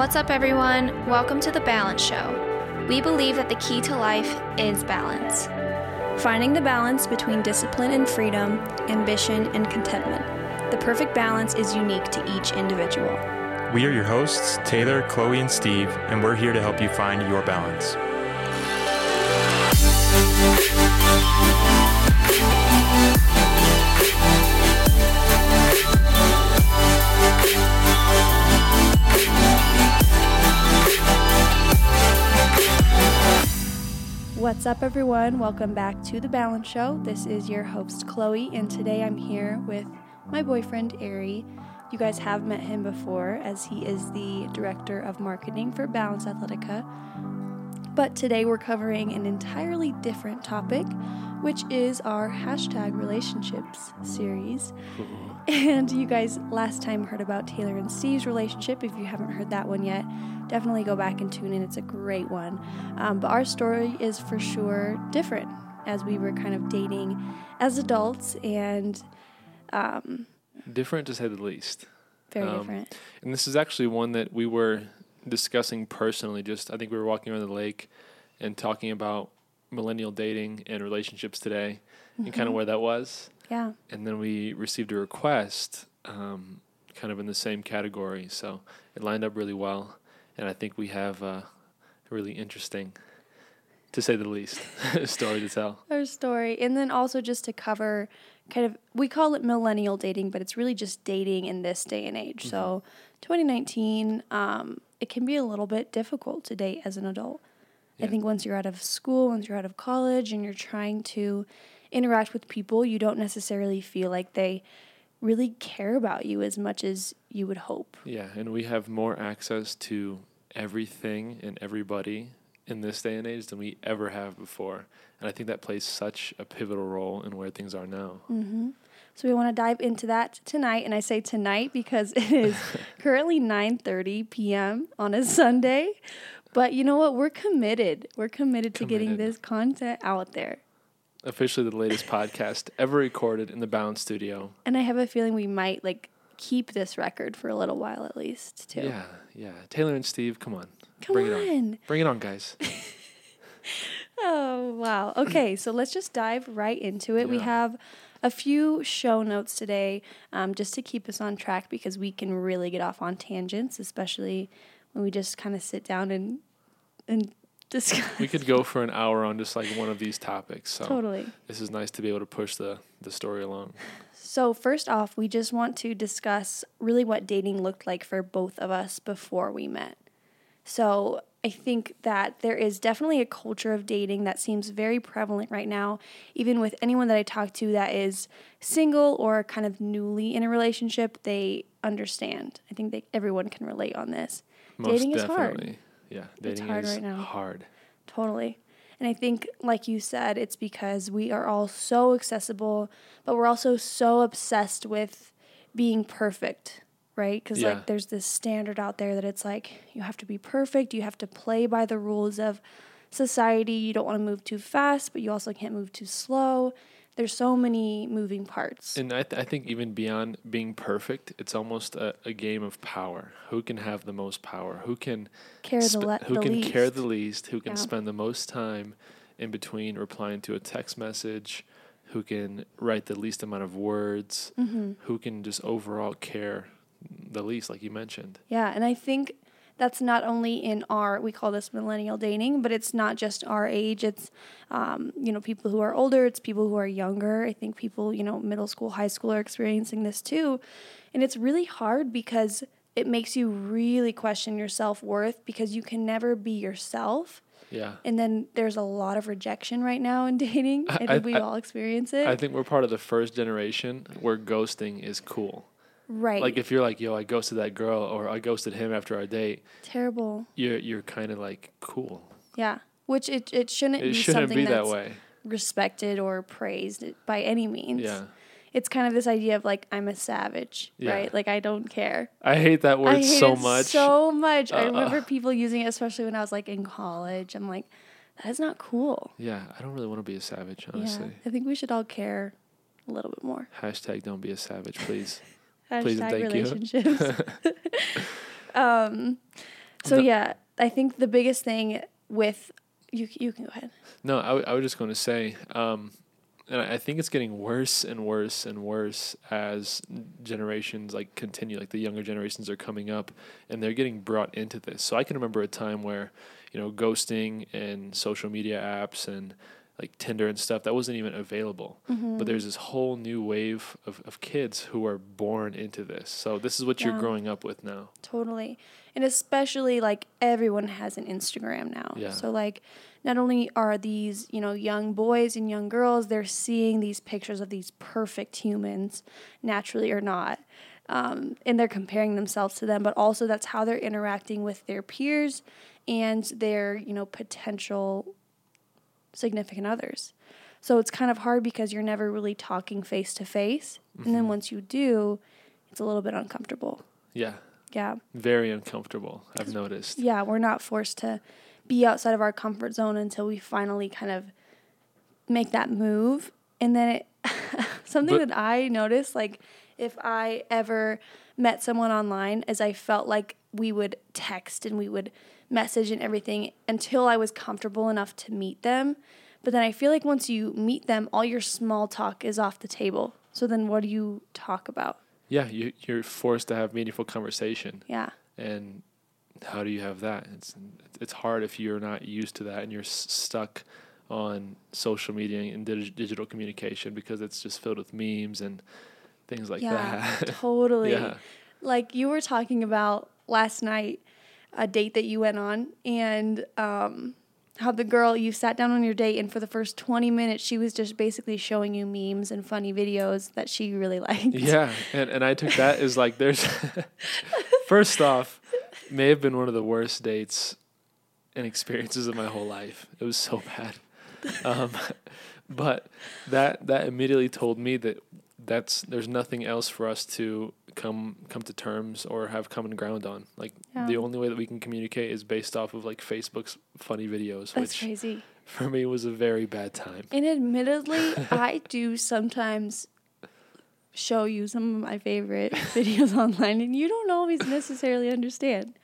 What's up, everyone? Welcome to The Balance Show. We believe that the key to life is balance. Finding the balance between discipline and freedom, ambition and contentment. The perfect balance is unique to each individual. We are your hosts, Taylor, Chloe, and Steve, and we're here to help you find your balance. What's up, everyone? Welcome back to The Balance Show. This is your host, Chloe, and today I'm here with my boyfriend, Eri. You guys have met him before, as he is the director of marketing for Balance Athletica. But today we're covering an entirely different topic, which is our hashtag relationships series. And you guys last time heard about Taylor and Steve's relationship. If you haven't heard that one yet, definitely go back and tune in. It's a great one. Um, but our story is for sure different as we were kind of dating as adults and um, different to say the least. very Um, different. And this is actually one that we were discussing personally. Just I think we were walking around the lake and talking about millennial dating and relationships today, and Mm-hmm. kind of where that was. Yeah. And then we received a request, um, kind of in the same category. So it lined up really well, and I think we have a really interesting, to say the least, story to tell. Our story. And then also just to cover kind of, we call it millennial dating, but it's really just dating in this day and age. So 2019, um, it can be a little bit difficult to date as an adult. I think once you're out of school, once you're out of college, and you're trying to interact with people, you don't necessarily feel like they really care about you as much as you would hope. Yeah, and we have more access to everything and everybody in this day and age than we ever have before. And I think that plays such a pivotal role in where things are now. hmm So we want to dive into that tonight, and I say tonight because it is currently 9:30 p.m. on a Sunday. But you know what? We're committed. We're committed to getting this content out there. Officially, the latest podcast ever recorded in the Balance Studio. And I have a feeling we might like keep this record for a little while at least, too. Yeah, yeah. Taylor and Steve, come on. Come Bring on. it on. Bring it on, guys. Oh, wow. Okay, so let's just dive right into it. We have a few show notes today um, just to keep us on track because we can really get off on tangents, especially when we just kind of sit down and and discuss. we could go for an hour on just like one of these topics. So Totally. this is nice to be able to push the, the story along. So, first off, we just want to discuss really what dating looked like for both of us before we met. So, I think that there is definitely a culture of dating that seems very prevalent right now, even with anyone that I talk to that is single or kind of newly in a relationship, they understand. I think that everyone can relate on this. Most Dating is hard. Yeah, It's hard is right now. hard. Totally. And I think, like you said, it's because we are all so accessible, but we're also so obsessed with being perfect, right? Because, Yeah. like, there's this standard out there that it's like you have to be perfect, you have to play by the rules of society, you don't want to move too fast, but you also can't move too slow. There's so many moving parts. And I, th- I think even beyond being perfect, it's almost a, a game of power. Who can have the most power? Who can care the, le- who the can least. care the least? Who can Yeah. spend the most time in between replying to a text message? Who can write the least amount of words? Mhm. Who can just overall care the least, like you mentioned? Yeah, and I think that's not only in our we call this millennial dating, but it's not just our age. It's um, you know people who are older. It's people who are younger. I think people you know middle school, high school are experiencing this too, and it's really hard because it makes you really question your self worth because you can never be yourself. Yeah. And then there's a lot of rejection right now in dating. Think I- we I- all experience it. I think we're part of the first generation where ghosting is cool. Right. Like if you're like, yo, I ghosted that girl or I ghosted him after our date, Terrible. you're you're kind of like cool. Yeah. Which it, it shouldn't It be shouldn't something be that that's way. respected or praised by any means. Yeah. It's kind of this idea of like I'm a savage, Yeah. right? Like I don't care. I hate that word I hate so it much. So much. I Uh, remember people using it, especially when I was like in college. I'm like, that is not cool. yeah, I don't really want to be a savage, honestly. Yeah. I think we should all care a little bit more. Hashtag don't be a savage, please. Please and thank you. relationships. um, So No. yeah, I think the biggest thing with you you can go ahead. No, I, w- I was just going to say, um, and I I think it's getting worse and worse and worse as generations like continue. Like the younger generations are coming up, and they're getting brought into this. So I can remember a time where, you know, ghosting and social media apps and like Tinder and stuff that wasn't even available. Mm-hmm. But there's this whole new wave of, of kids who are born into this. So this is what you're growing up with now. Totally. And especially like everyone has an Instagram now. Yeah. So like not only are these, you know, young boys and young girls, they're seeing these pictures of these perfect humans, naturally or not. Um, and they're comparing themselves to them, but also that's how they're interacting with their peers and their, you know, potential significant others. So it's kind of hard because you're never really talking face to face. And then mm-hmm. once you do, it's a little bit uncomfortable. Yeah. Yeah. Very uncomfortable, I've noticed. Yeah, we're not forced to be outside of our comfort zone until we finally kind of make that move. And then it, something But- that I noticed, like if I ever met someone online, is I felt like we would text and we would message and everything until I was comfortable enough to meet them. But then I feel like once you meet them, all your small talk is off the table. So then what do you talk about? Yeah, you, you're forced to have meaningful conversation. Yeah. and how do you have that it's it's hard if you're not used to that and you're s- stuck on social media and dig- digital communication because it's just filled with memes and things like yeah, that totally. yeah Like you were talking about last night, a date that you went on, and um, how the girl you sat down on your date, and for the first twenty minutes, she was just basically showing you memes and funny videos that she really liked. yeah and and i took that as like there's first off may have been one of the worst dates and experiences of my whole life it was so bad um, but that that immediately told me that that's there's nothing else for us to come come to terms or have common ground on like the only way that we can communicate is based off of like facebook's funny videos That's which crazy. for me was a very bad time And admittedly, I do sometimes show you some of my favorite videos online, and you don't always necessarily understand.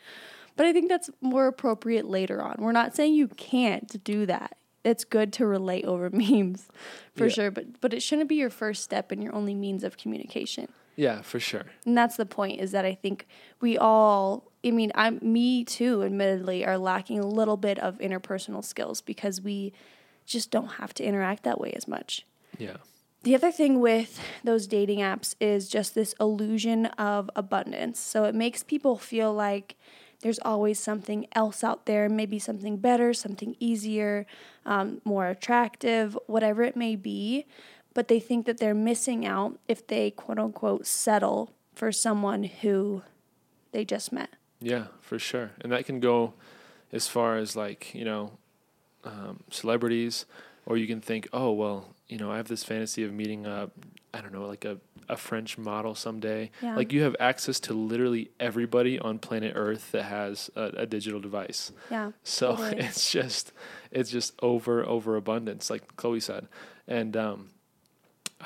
But I think that's more appropriate later on. We're not saying you can't do that. It's good to relate over memes, for Yeah. sure. But but it shouldn't be your first step and your only means of communication. Yeah for sure And that's the point. Is that I think we all. I mean, I'm me too. Admittedly, are lacking a little bit of interpersonal skills because we just don't have to interact that way as much. yeah The other thing with those dating apps is just this illusion of abundance. So it makes people feel like there's always something else out there, maybe something better, something easier, um, more attractive, whatever it may be. But they think that they're missing out if they quote unquote settle for someone who they just met. Yeah, for sure. And that can go as far as like, you know, um, celebrities, or you can think, oh, well, you know, I have this fantasy of meeting up, I don't know, like a, a French model someday. Yeah. Like you have access to literally everybody on planet Earth that has a, a digital device. Yeah. So Totally. it's just, it's just over, over abundance, like Chloe said. And, um,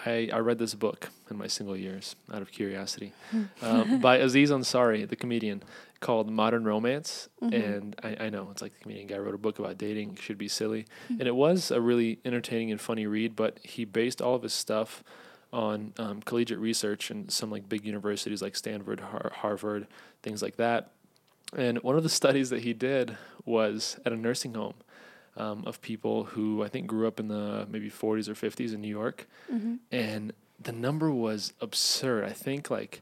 I, I read this book in my single years out of curiosity um, by Aziz Ansari, the comedian, called Modern Romance. And I, I know it's like the comedian guy wrote a book about dating, should be silly. And it was a really entertaining and funny read, but he based all of his stuff on um, collegiate research and some like big universities like Stanford, Har- Harvard, things like that. And one of the studies that he did was at a nursing home um, of people who I think grew up in the maybe 40s or 50s in New York. And the number was absurd. I think like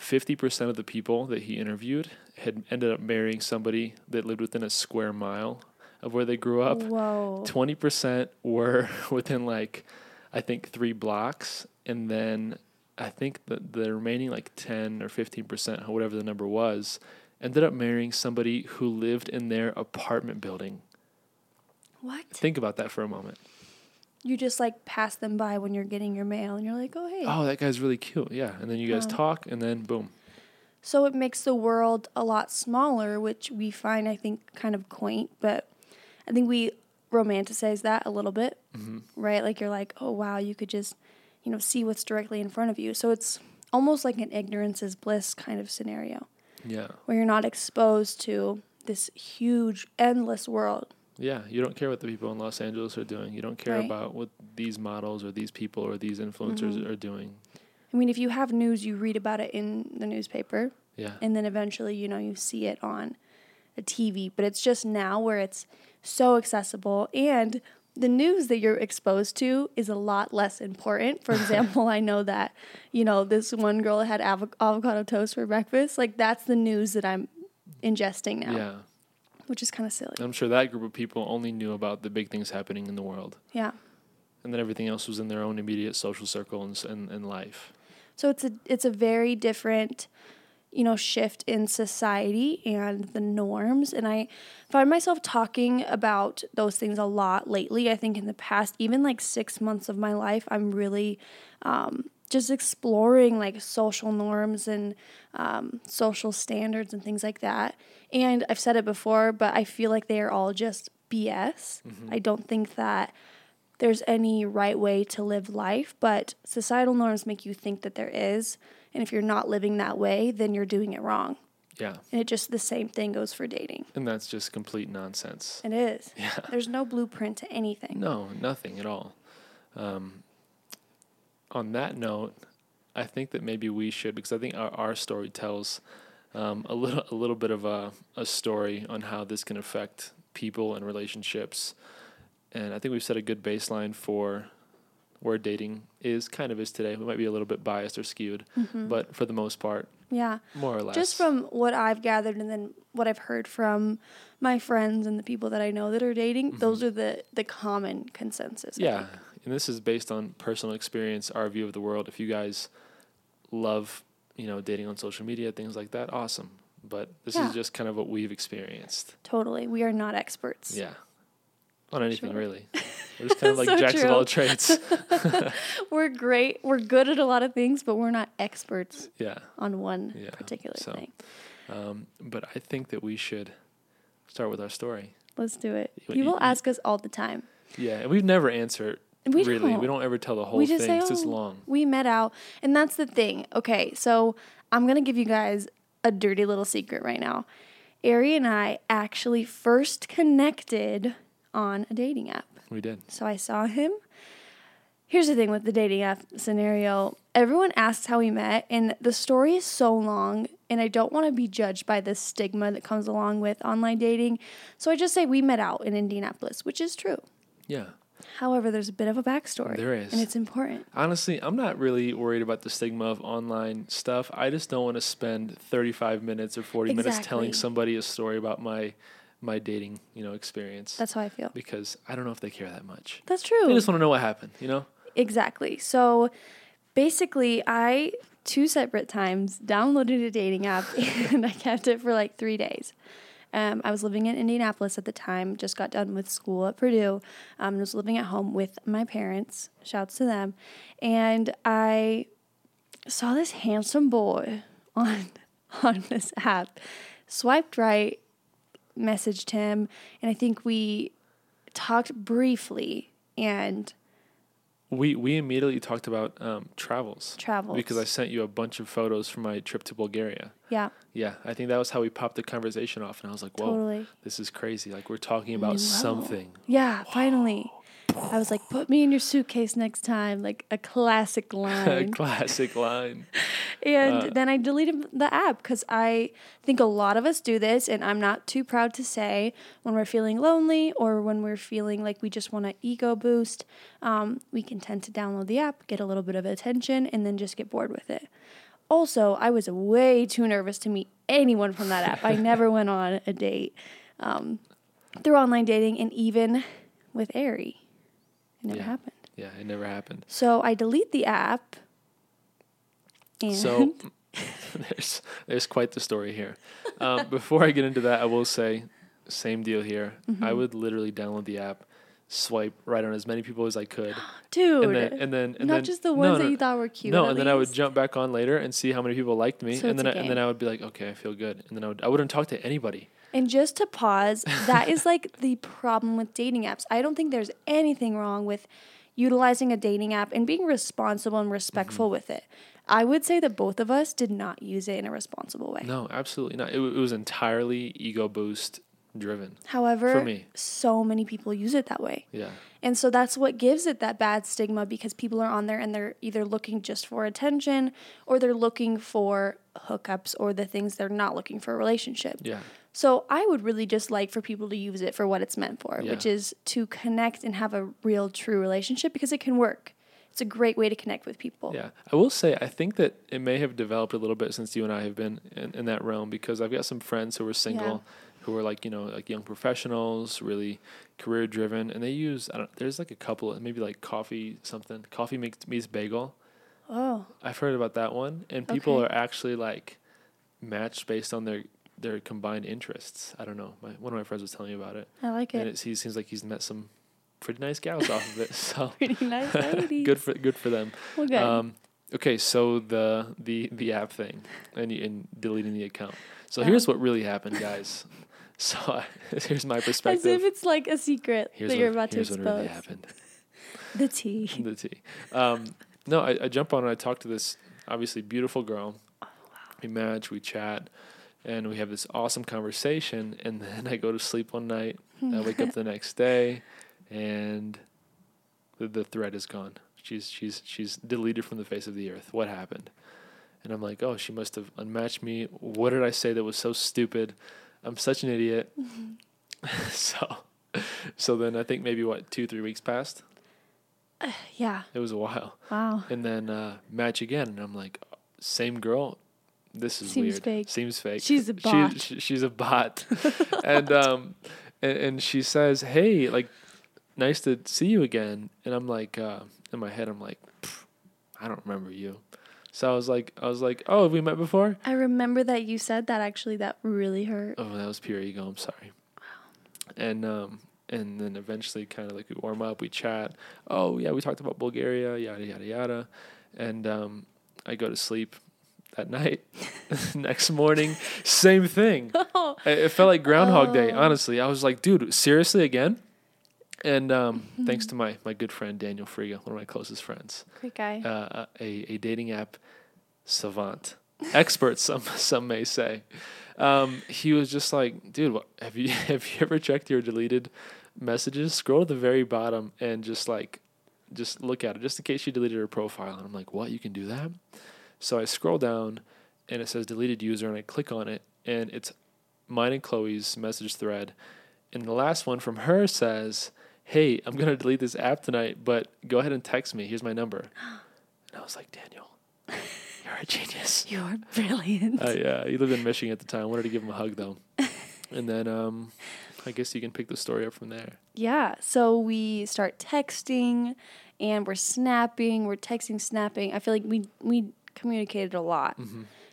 50% of the people that he interviewed had ended up marrying somebody that lived within a square mile of where they grew up. Whoa. 20% were within like I think 3 blocks and then I think the the remaining like 10 or 15% whatever the number was ended up marrying somebody who lived in their apartment building. What? Think about that for a moment. You just like pass them by when you're getting your mail and you're like, oh, hey. Oh, that guy's really cute. Yeah, and then you guys Oh. talk and then boom. So it makes the world a lot smaller, which we find, I think, kind of quaint. But I think we romanticize that a little bit, mm-hmm. right? Like you're like, oh, wow, you could just, you know, see what's directly in front of you. So it's almost like an ignorance is bliss kind of scenario Yeah. where you're not exposed to this huge, endless world. Yeah, you don't care what the people in Los Angeles are doing. You don't care Right. about what these models or these people or these influencers Mhm. are doing. I mean, if you have news, you read about it in the newspaper, Yeah. and then eventually, you know, you see it on a TV. But it's just now where it's so accessible and the news that you're exposed to is a lot less important. For example, I know that, you know, this one girl had avo- avocado toast for breakfast. Like, that's the news that I'm ingesting now, Yeah. Which is kind of silly. I'm sure that group of people only knew about the big things happening in the world. Yeah. And then everything else was in their own immediate social circle and, and, and life. So it's a it's a very different, you know, shift in society and the norms. And I find myself talking about those things a lot lately. I think in the past, even like six months of my life, I'm really um, just exploring like social norms and um, social standards and things like that. And I've said it before, but I feel like they are all just BS. I don't think that there's any right way to live life, but societal norms make you think that there is. And if you're not living that way, then you're doing it wrong. Yeah. And it just the same thing goes for dating. And that's just complete nonsense. It is. Yeah. There's no blueprint to anything. No, nothing at all. Um, on that note, I think that maybe we should because I think our, our story tells um, a little a little bit of a, a story on how this can affect people and relationships. And I think we've set a good baseline for where dating is kind of is today. We might be a little bit biased or skewed, but for the most part, Yeah. more or less. Mm-hmm. Just from what I've gathered and then what I've heard from my friends and the people that I know that are dating, those are the the common consensus. Yeah. And this is based on personal experience, our view of the world. If you guys love, you know, dating on social media, things like that, awesome. But this Yeah. is just kind of what we've experienced. Totally. We are not experts. Yeah. On anything Sure. really. We're just kind of like So jacks of all trades. We're great. We're good at a lot of things, but we're not experts yeah. on one Yeah, particular so- thing. Um, but I think that we should start with our story. Let's do it. People you- ask us all the time. Yeah, and we've never answered We really. don't. We don't ever tell the whole we thing just say, 'cause it's "Oh, long. We met out, and that's the thing. Okay, so I'm gonna give you guys a dirty little secret right now. Eri and I actually first connected on a dating app. We did. So I saw him. Here's the thing with the dating app scenario. Everyone asks how we met, and the story is so long, and I don't want to be judged by the stigma that comes along with online dating. So I just say we met out in Indianapolis, which is true. Yeah. However, there's a bit of a backstory. There is. And it's important. Honestly, I'm not really worried about the stigma of online stuff. I just don't want to spend 35 minutes or 40 minutes telling somebody a story about my my dating, you know, experience That's how I feel. because I don't know if they care that much. That's true. They just want to know what happened, you know? Exactly. So basically, I two separate times downloaded a dating app and I kept it for like three days. Um, I was living in Indianapolis at the time, just got done with school at Purdue. Um, was living at home with my parents. Shouts to them. And I saw this handsome boy on on this app. Swiped right, messaged him, and I think we talked briefly and We we immediately talked about um, travels. Travels. Because I sent you a bunch of photos from my trip to Bulgaria. yeah, Yeah, I think that was how we popped the conversation off and I was like, "Whoa, totally. this is crazy. Like we're talking about something." Yeah, finally. I was like, put me in your suitcase next time, like a classic line. Classic line. and Uh, then I deleted the app because I think a lot of us do this, and I'm not too proud to say when we're feeling lonely or when we're feeling like we just want an ego boost, um, we can tend to download the app, get a little bit of attention, and then just get bored with it. Also, I was way too nervous to meet anyone from that app. I never went on a date um, through online dating, and even with Eri, it never Yeah. happened. Yeah, it never happened. So I delete the app. And So there's there's quite the story here. Um, before I get into that, I will say, same deal here. Mm-hmm. I would literally download the app, swipe right on as many people as I could, dude, and then and then and not then, just the ones no, that you thought were cute. No, and then I would jump back on later and see how many people liked me, So and then I, and then. I would be like, okay, I feel good, and then I would I wouldn't talk to anybody. And just to pause, that is like the problem with dating apps. I don't think there's anything wrong with utilizing a dating app and being responsible and respectful Mm-hmm. with it. I would say that both of us did not use it in a responsible way. No, absolutely not. It, w- it was entirely ego boost driven. However, For me. so many people use it that way. Yeah. And so that's what gives it that bad stigma because people are on there and they're either looking just for attention or they're looking for hookups or the things they're not looking for a relationship. Yeah. So I would really just like for people to use it for what it's meant for, Yeah. which is to connect and have a real true relationship because it can work. It's a great way to connect with people. Yeah, I will say I think that it may have developed a little bit since you and I have been in, in that realm because I've got some friends who are single, who are like you know like young professionals, really career driven, and they use I don't there's like a couple maybe like coffee something coffee makes meets bagel. Oh, I've heard about that one, and people Okay. are actually like matched based on their their combined interests. I don't know. My one of my friends was telling me about it, I like it. and it. he seems like he's met some pretty nice gals off of it. So Pretty nice ladies. good for good for them. Well, good. Um, okay, so the the the app thing and and deleting the account. So here's what really happened, guys. So I, here's my perspective. As if it's like a secret here's that what, you're about to expose. here's what really happened. the tea. The tea. Um, no, I, I jump on and I talk to this obviously beautiful girl. Oh, wow. We match, we chat, and we have this awesome conversation. And then I go to sleep one night. I wake up the next day, and the, the thread is gone. She's she's she's deleted from the face of the earth. What happened? And I'm like, oh, she must have unmatched me. What did I say that was so stupid? I'm such an idiot. Mm-hmm. so, so then I think maybe what two three weeks passed. Yeah. It was a while, Wow. and then uh, match again, and I'm like, same girl. This is Seems weird. fake. Seems fake. She's a bot. she- she's a bot, and um, and, and she says, "Hey, like, nice to see you again." And I'm like, uh, in my head, I'm like, I don't remember you. So I was like, I was like, oh, have we met before? I remember that you said that actually. That really hurt. Oh, that was pure ego. I'm sorry. Wow. And um, and then eventually, kind of like we warm up, we chat. Oh yeah, we talked about Bulgaria, yada yada yada, and um, I go to sleep that night. Next morning, same thing. Oh. It, it felt like Groundhog Day. Honestly, I was like, dude, seriously again. And um, thanks to my my good friend Daniel Friga, one of my closest friends, Great guy. uh, a a dating app savant, expert some some may say. Um, he was just like, dude, what, have you have you ever checked your deleted messages? Scroll to the very bottom and just like, just look at it, just in case she deleted her profile. And I'm like, what? You can do that? So I scroll down, and it says deleted user, and I click on it, and it's mine and Chloe's message thread, and the last one from her says, "Hey, I'm gonna delete this app tonight, but go ahead and text me. Here's my number." And I was like, Daniel, you're a genius. You're brilliant. Uh, yeah, he lived in Michigan at the time. I Wanted to give him a hug though. and then um, I guess you can pick the story up from there. Yeah. So we start texting and we're snapping, we're texting, snapping. I feel like we we communicated a lot.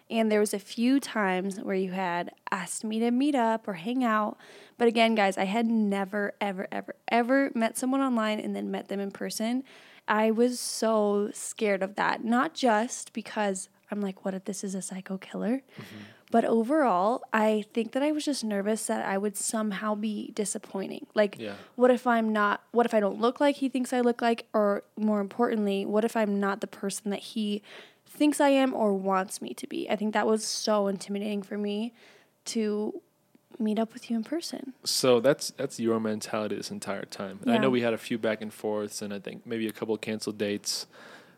And there was a few times where you had asked me to meet up or hang out. But again, guys, I had never ever ever ever met someone online and then met them in person. I was so scared of that. Not just because I'm like, what if this is a psycho killer? Mm-hmm. But overall, I think that I was just nervous that I would somehow be disappointing. Like, Yeah. what if I'm not, what if I don't look like he thinks I look like? Or more importantly, what if I'm not the person that he thinks I am or wants me to be? I think that was so intimidating for me to meet up with you in person. So that's that's your mentality this entire time. And I know we had a few back and forths, and I think maybe a couple canceled dates.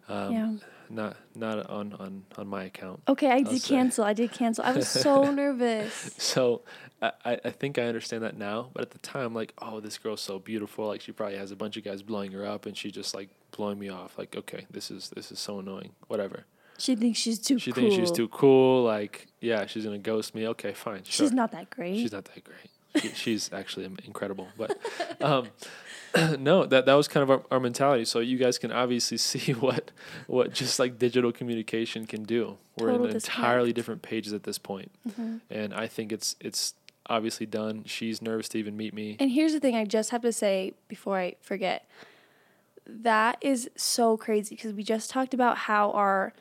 Um, Yeah. Not not on on on my account. Okay, I I'll did say. cancel. I did cancel. I was so nervous. So I, I I think I understand that now, but at the time, like, oh, this girl's so beautiful. Like, she probably has a bunch of guys blowing her up, and she just like blowing me off. Like, okay, this is this is so annoying. Whatever. She thinks she's too cool. She cool. thinks she's too cool. Like, yeah, she's gonna ghost me. Okay, fine. Sure. She's not that great. She's not that great. She, she's actually incredible. But um, no, that that was kind of our, our mentality. So you guys can obviously see what what just like digital communication can do. We're Total in entirely disconnect. Mm-hmm. different pages at this point. point, and I think it's it's obviously done. She's nervous to even meet me. And here's the thing I just have to say before I forget. That is so crazy because we just talked about how our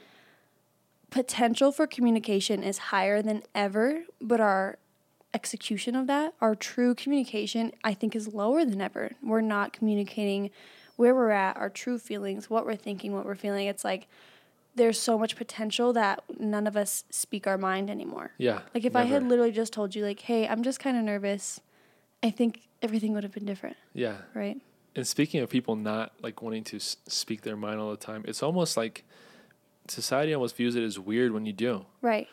potential for communication is higher than ever, but our execution of that, our true communication, I think is lower than ever. We're not communicating where we're at, our true feelings, what we're thinking, what we're feeling. It's like there's so much potential that none of us speak our mind anymore. Yeah. Like if I had literally just told you like, "Hey, I'm just kind of nervous." I think everything would have been different, Yeah. right? And speaking of people not like wanting to s- speak their mind all the time, it's almost like society almost views it as weird when you do. Right.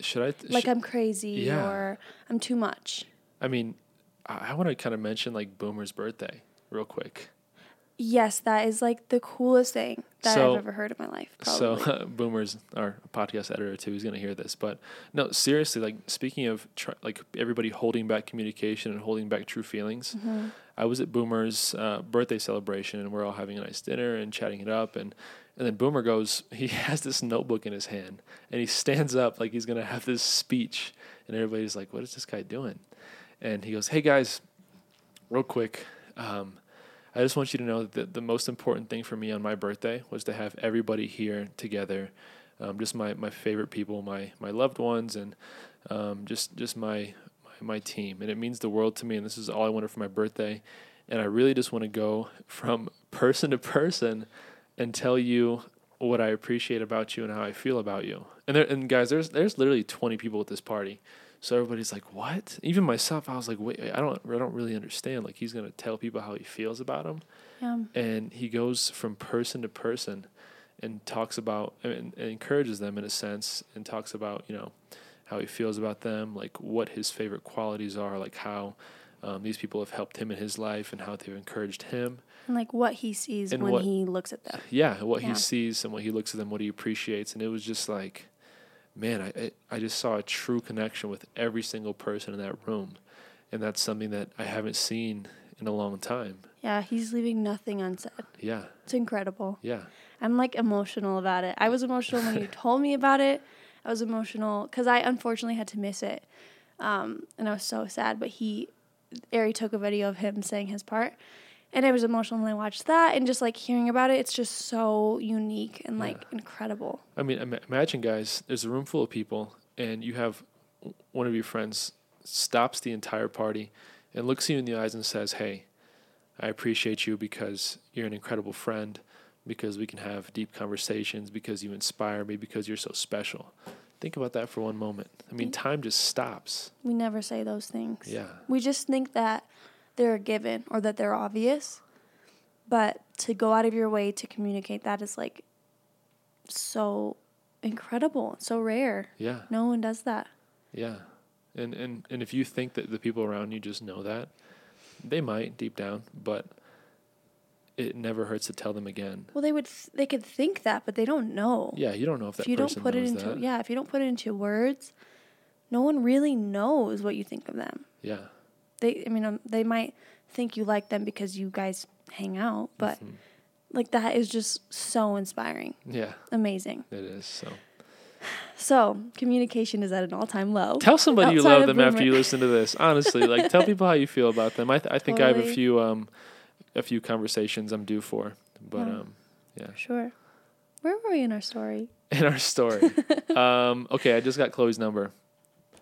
Should I? th- Like should- I'm crazy Yeah. or I'm too much. I mean, I, I want to kind of mention like Boomer's birthday real quick. Yes, that is like the coolest thing that So- I've ever heard in my life. Probably. So Boomer's our podcast editor too. He's gonna hear this, but no, seriously. Like speaking of tr- like everybody holding back communication and holding back true feelings. Mm-hmm. I was at Boomer's uh, birthday celebration, and we're all having a nice dinner and chatting it up, and and then Boomer goes. He has this notebook in his hand, and he stands up like he's gonna have this speech, and everybody's like, "What is this guy doing?" And he goes, "Hey guys, real quick." Um, I just want you to know that the most important thing for me on my birthday was to have everybody here together, um, just my, my favorite people, my my loved ones, and um, just just my, my my team. And it means the world to me. And this is all I wanted for my birthday. And I really just want to go from person to person and tell you what I appreciate about you and how I feel about you. And there, and guys, there's there's literally 20 people at this party. So everybody's like, "What?" Even myself, I was like, "Wait, I don't, I don't really understand." Like he's gonna tell people how he feels about them, yeah. and he goes from person to person, and talks about and, and encourages them in a sense, and talks about you know how he feels about them, like what his favorite qualities are, like how um, these people have helped him in his life, and how they've encouraged him. And like what he sees And when what- he looks at them. Yeah, what Yeah. he sees and what he looks at them, what he appreciates, and it was just like, man, I I- just saw a true connection with every single person in that room, and that's something that I haven't seen in a long time. Yeah, he's leaving nothing unsaid. Yeah, It's incredible. yeah, I'm like emotional about it. I was emotional when you told me about it. I was emotional because I unfortunately had to miss it, um, and I was so sad. But he, Eri took a video of him saying his part, and I was emotional when I watched that. And just like hearing about it, it's just so unique and like incredible. I mean, ima- imagine, guys, there's a room full of people, and you have one of your friends stops the entire party and looks you in the eyes and says, Hey, I appreciate you because you're an incredible friend, because we can have deep conversations, because you inspire me, because you're so special. Think about that for one moment. I mean, time just stops. We never say those things. Yeah. We just think that they're a given or that they're obvious. But to go out of your way to communicate that is like so incredible, so rare. Yeah. No one does that. Yeah. And, and, and if you think that the people around you just know that, they might deep down, but it never hurts to tell them again. Well, they would th- they could think that, but they don't know. Yeah, you don't know if that if you don't put it into that. yeah, if you don't put it into words, no one really knows what you think of them. Yeah. They I mean um, they might think you like them because you guys hang out, but Mhm. like that is just so inspiring. Yeah, Amazing. it is. So So, communication is at an all-time low. tell somebody you love them after you listen to this. Honestly, like tell people how you feel about them. I th- I think I have a few um a few conversations I'm due for, but Yeah. um yeah. Sure. Where were we in our story? In our story. um okay, I just got Chloe's number.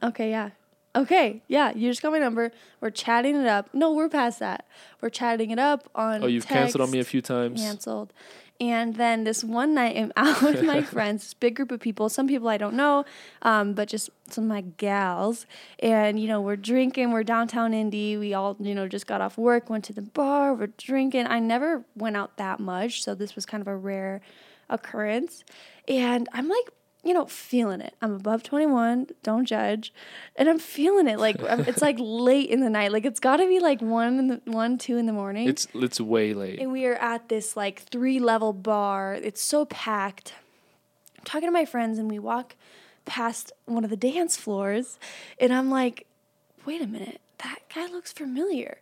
Okay, yeah. Okay, yeah. You just got my number. We're chatting it up. No, we're past that. We're chatting it up on. Oh, you've canceled on me a few times. Canceled. And then this one night, I'm out with my friends, this big group of people. Some people I don't know, um, but just some of my gals. And you know, we're drinking. We're downtown Indy. We all, you know, just got off work, went to the bar. We're drinking. I never went out that much, so this was kind of a rare occurrence. And I'm like, you know, feeling it. I'm above 21, don't judge. And I'm feeling it. Like it's like late in the night. Like it's got to be like 1 in the 1 2 in the morning. It's it's way late. and we are at this like three level bar. It's so packed. I'm talking to my friends and we walk past one of the dance floors and I'm like, "Wait a minute. That guy looks familiar."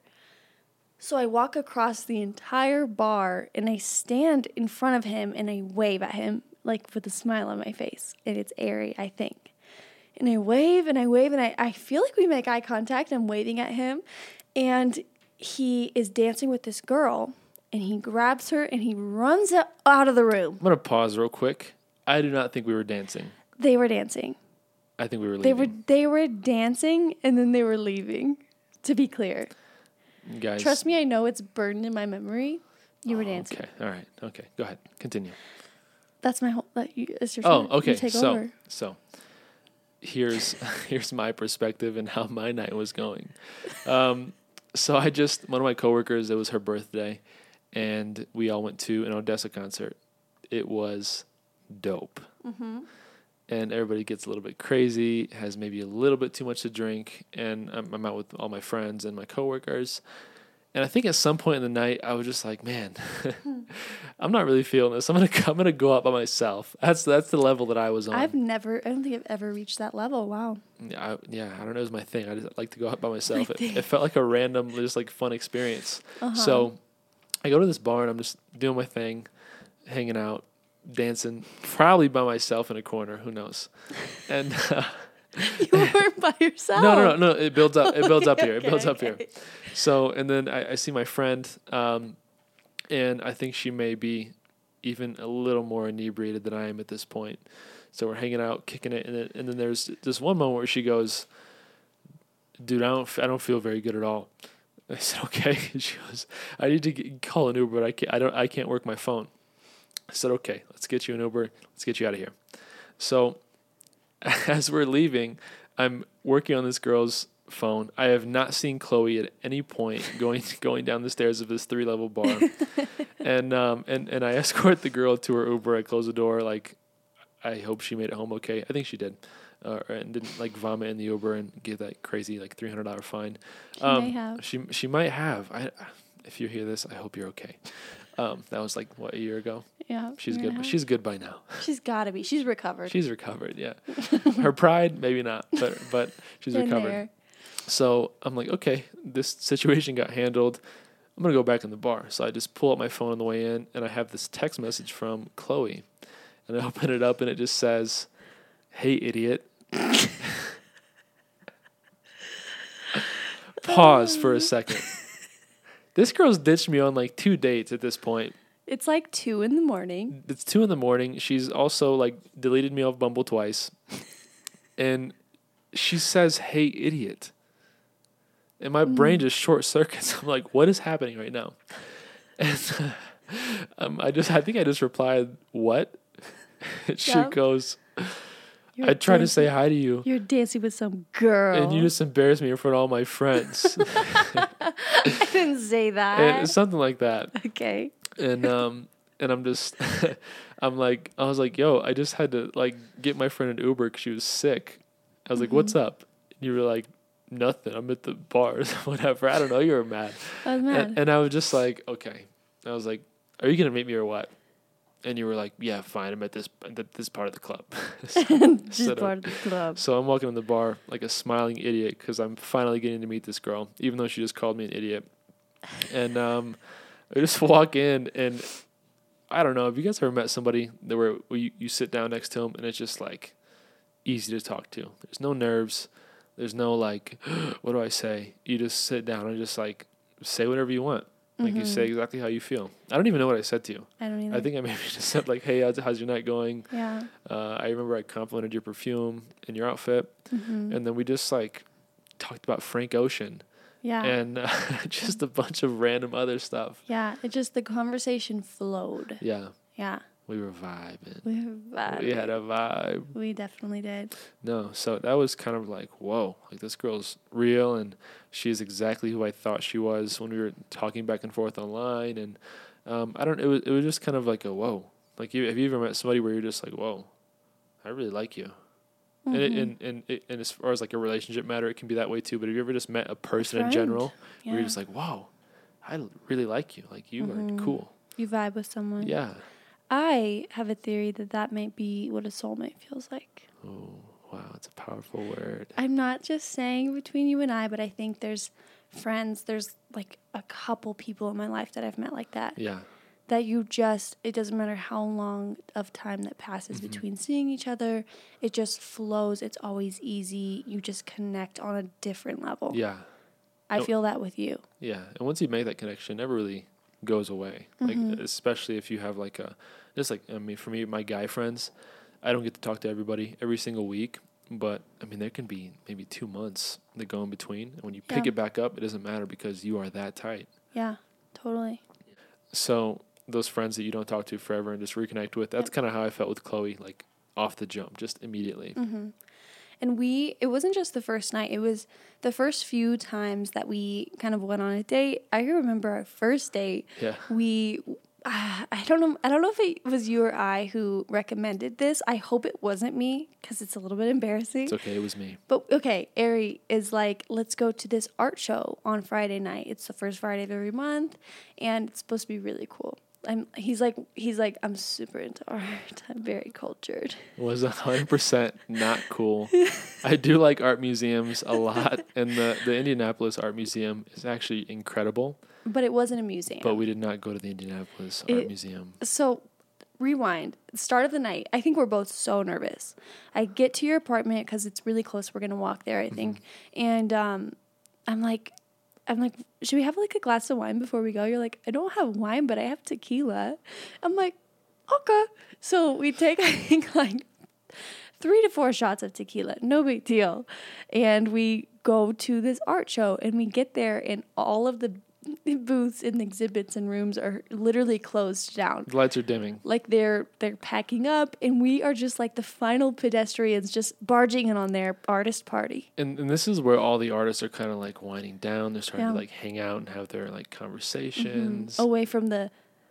So I walk across the entire bar and I stand in front of him and I wave at him, like with a smile on my face. And it's Eri, I think. And I wave and I wave and I, I feel like we make eye contact. I'm waving at him. And he is dancing with this girl and he grabs her and he runs out of the room. I'm gonna pause real quick. I do not think we were dancing. They were dancing. I think we were They were they were dancing and then they were leaving. To be clear. Guys, Trust me, I know it's burned in my memory. You were oh, dancing. Okay, all right, okay, go ahead, continue. That's my whole. That you, it's your. Oh, turn. You okay. take So, over. so here's here's my perspective and how my night was going. Um, so I just one of my coworkers. It was her birthday, and we all went to an ODESZA concert. It was dope. Mm-hmm. and everybody gets a little bit crazy, has maybe a little bit too much to drink, and I'm, I'm out with all my friends and my coworkers. And I think at some point in the night, I was just like, "Man, I'm not really feeling this. I'm gonna I'm gonna go out by myself." That's that's the level that I was on. I've never. I don't think I've ever reached that level. Wow. yeah, I, yeah, I don't know. It was my thing. I just like to go out by myself. It, it felt like a random, just like fun experience. Uh-huh. So I go to this bar and I'm just doing my thing, hanging out, dancing, probably by myself in a corner. Who knows? And uh, you weren't by yourself. no, no, no, no. It builds up. It builds up here. It okay, builds up here. So, and then I, I see my friend, um, and I think she may be even a little more inebriated than I am at this point. So we're hanging out, kicking it, and then, and then there's this one moment where she goes, "Dude, I don't, I don't feel very good at all." I said, "Okay." She goes, "I need to get, call an Uber, but I can't. I don't. I can't work my phone." I said, "Okay, let's get you an Uber. Let's get you out of here." So, as we're leaving, I'm working on this girl's phone. I have not seen Chloe at any point going going down the stairs of this three level bar, and um and and I escort the girl to her Uber. I close the door. Like, I hope she made it home okay. I think she did, uh, and didn't like vomit in the Uber and give that crazy like three hundred dollar fine. She Um, may have. She she might have. I if you hear this, I hope you're okay. Um, that was like what a year ago. Yeah. She's good. She's good by now. She's got to be. She's recovered. She's recovered. Yeah, her pride maybe not, but but she's Been recovered. there. So I'm like, okay, this situation got handled. I'm gonna go back in the bar. So I just pull up my phone on the way in, and I have this text message from Chloe, and I open it up, and it just says, "Hey, idiot." Pause for a second. This girl's ditched me on like two dates at this point. It's like two in the morning. It's two in the morning. She's also like deleted me off Bumble twice, and she says, "Hey, idiot." And my brain just short circuits. I'm like, "What is happening right now?" And um, I just, I think I just replied, "What?" And she Yep. goes, You're "I tried to say hi to you, You're dancing with some girl. and you just embarrassed me in front of all my friends." I didn't say that. and something like that. okay. and um and I'm just I'm like I was like yo I just had to like get my friend an Uber because she was sick. I was like what's up? And you were like nothing. I'm at the bars whatever. I don't know. You were mad. I was mad. And, and I was just like okay. I was like are you gonna meet me or what? And you were like yeah fine. I'm at this at this part of the club. so, so- part of the club. so I'm walking in the bar like a smiling idiot because I'm finally getting to meet this girl, even though she just called me an idiot. And um, I just walk in, and I don't know. Have you guys ever met somebody that where, where you, you sit down next to them and it's just like easy to talk to? There's no nerves. There's no like, what do I say? You just sit down and just like say whatever you want. Like you say exactly how you feel. I don't even know what I said to you. I don't either. I think I maybe just said like, "Hey, how's, how's your night going?" yeah. Uh, I remember I complimented your perfume and your outfit, Mm-hmm. and then we just like talked about Frank Ocean Yeah. and uh, just a bunch of random other stuff. yeah. It just the conversation flowed. Yeah, Yeah. We were vibing. We were We had a vibe. We definitely did. No, so that was kind of like, whoa, like this girl's real, and she's exactly who I thought she was when we were talking back and forth online. And um, I don't, it was it was just kind of like a whoa. Like, you have you ever met somebody where you're just like, whoa, I really like you. And, it, and and it, and as far as like a relationship matter, it can be that way too. But have you ever just met a person in general where you're just like, wow, I really like you. Like you are cool. You vibe with someone. Yeah. I have a theory that that might be what a soulmate feels like. Oh wow, it's a powerful word. I'm not just saying between you and I, but I think there's friends, there's like a couple people in my life that I've met like that. Yeah. That you just, it doesn't matter how long of time that passes Mm-hmm. between seeing each other, it just flows. It's always easy. You just connect on a different level. Yeah. I Oh. feel that with you. Yeah, and once you make that connection, never really goes away. Like especially if you have like a just like I mean for me my guy friends, I don't get to talk to everybody every single week, but I mean there can be maybe 2 months that go in between and when you pick Yeah. it back up, it doesn't matter because you are that tight. Yeah, totally. So, those friends that you don't talk to forever and just reconnect with. That's Yep. kind of how I felt with Chloe, like off the jump, just immediately. Mm-hmm. And we, it wasn't just the first night, it was the first few times that we kind of went on a date. I remember our first date, Yeah. we, uh, I don't know, I don't know if it was you or I who recommended this. I hope it wasn't me because it's a little bit embarrassing. It's okay. It was me. But okay, Eri is like, let's go to this art show on Friday night. It's the first Friday of every month, and it's supposed to be really cool. I'm, he's like, he's like, I'm super into art. I'm very cultured. was 100% not cool. I do like art museums a lot, and the, the Indianapolis Art Museum is actually incredible, But it wasn't a museum. but we did not go to the Indianapolis It- Art Museum. so rewind start of the night i think we're both so nervous i get to your apartment because it's really close we're gonna walk there i think and um, i'm like i'm like should we have like a glass of wine before we go? You're like i don't have wine but i have tequila. I'm like okay. So we take i think like three to four shots of tequila. No big deal. And we go to this art show and we get there and all of the booths and exhibits and rooms are literally closed down The lights are dimming. like they're they're packing up and we are just like the final pedestrians just barging in on their artist party And, and this is where all the artists are kind of like winding down. They're starting Yeah. to like hang out and have their like mm-hmm. conversations. away from the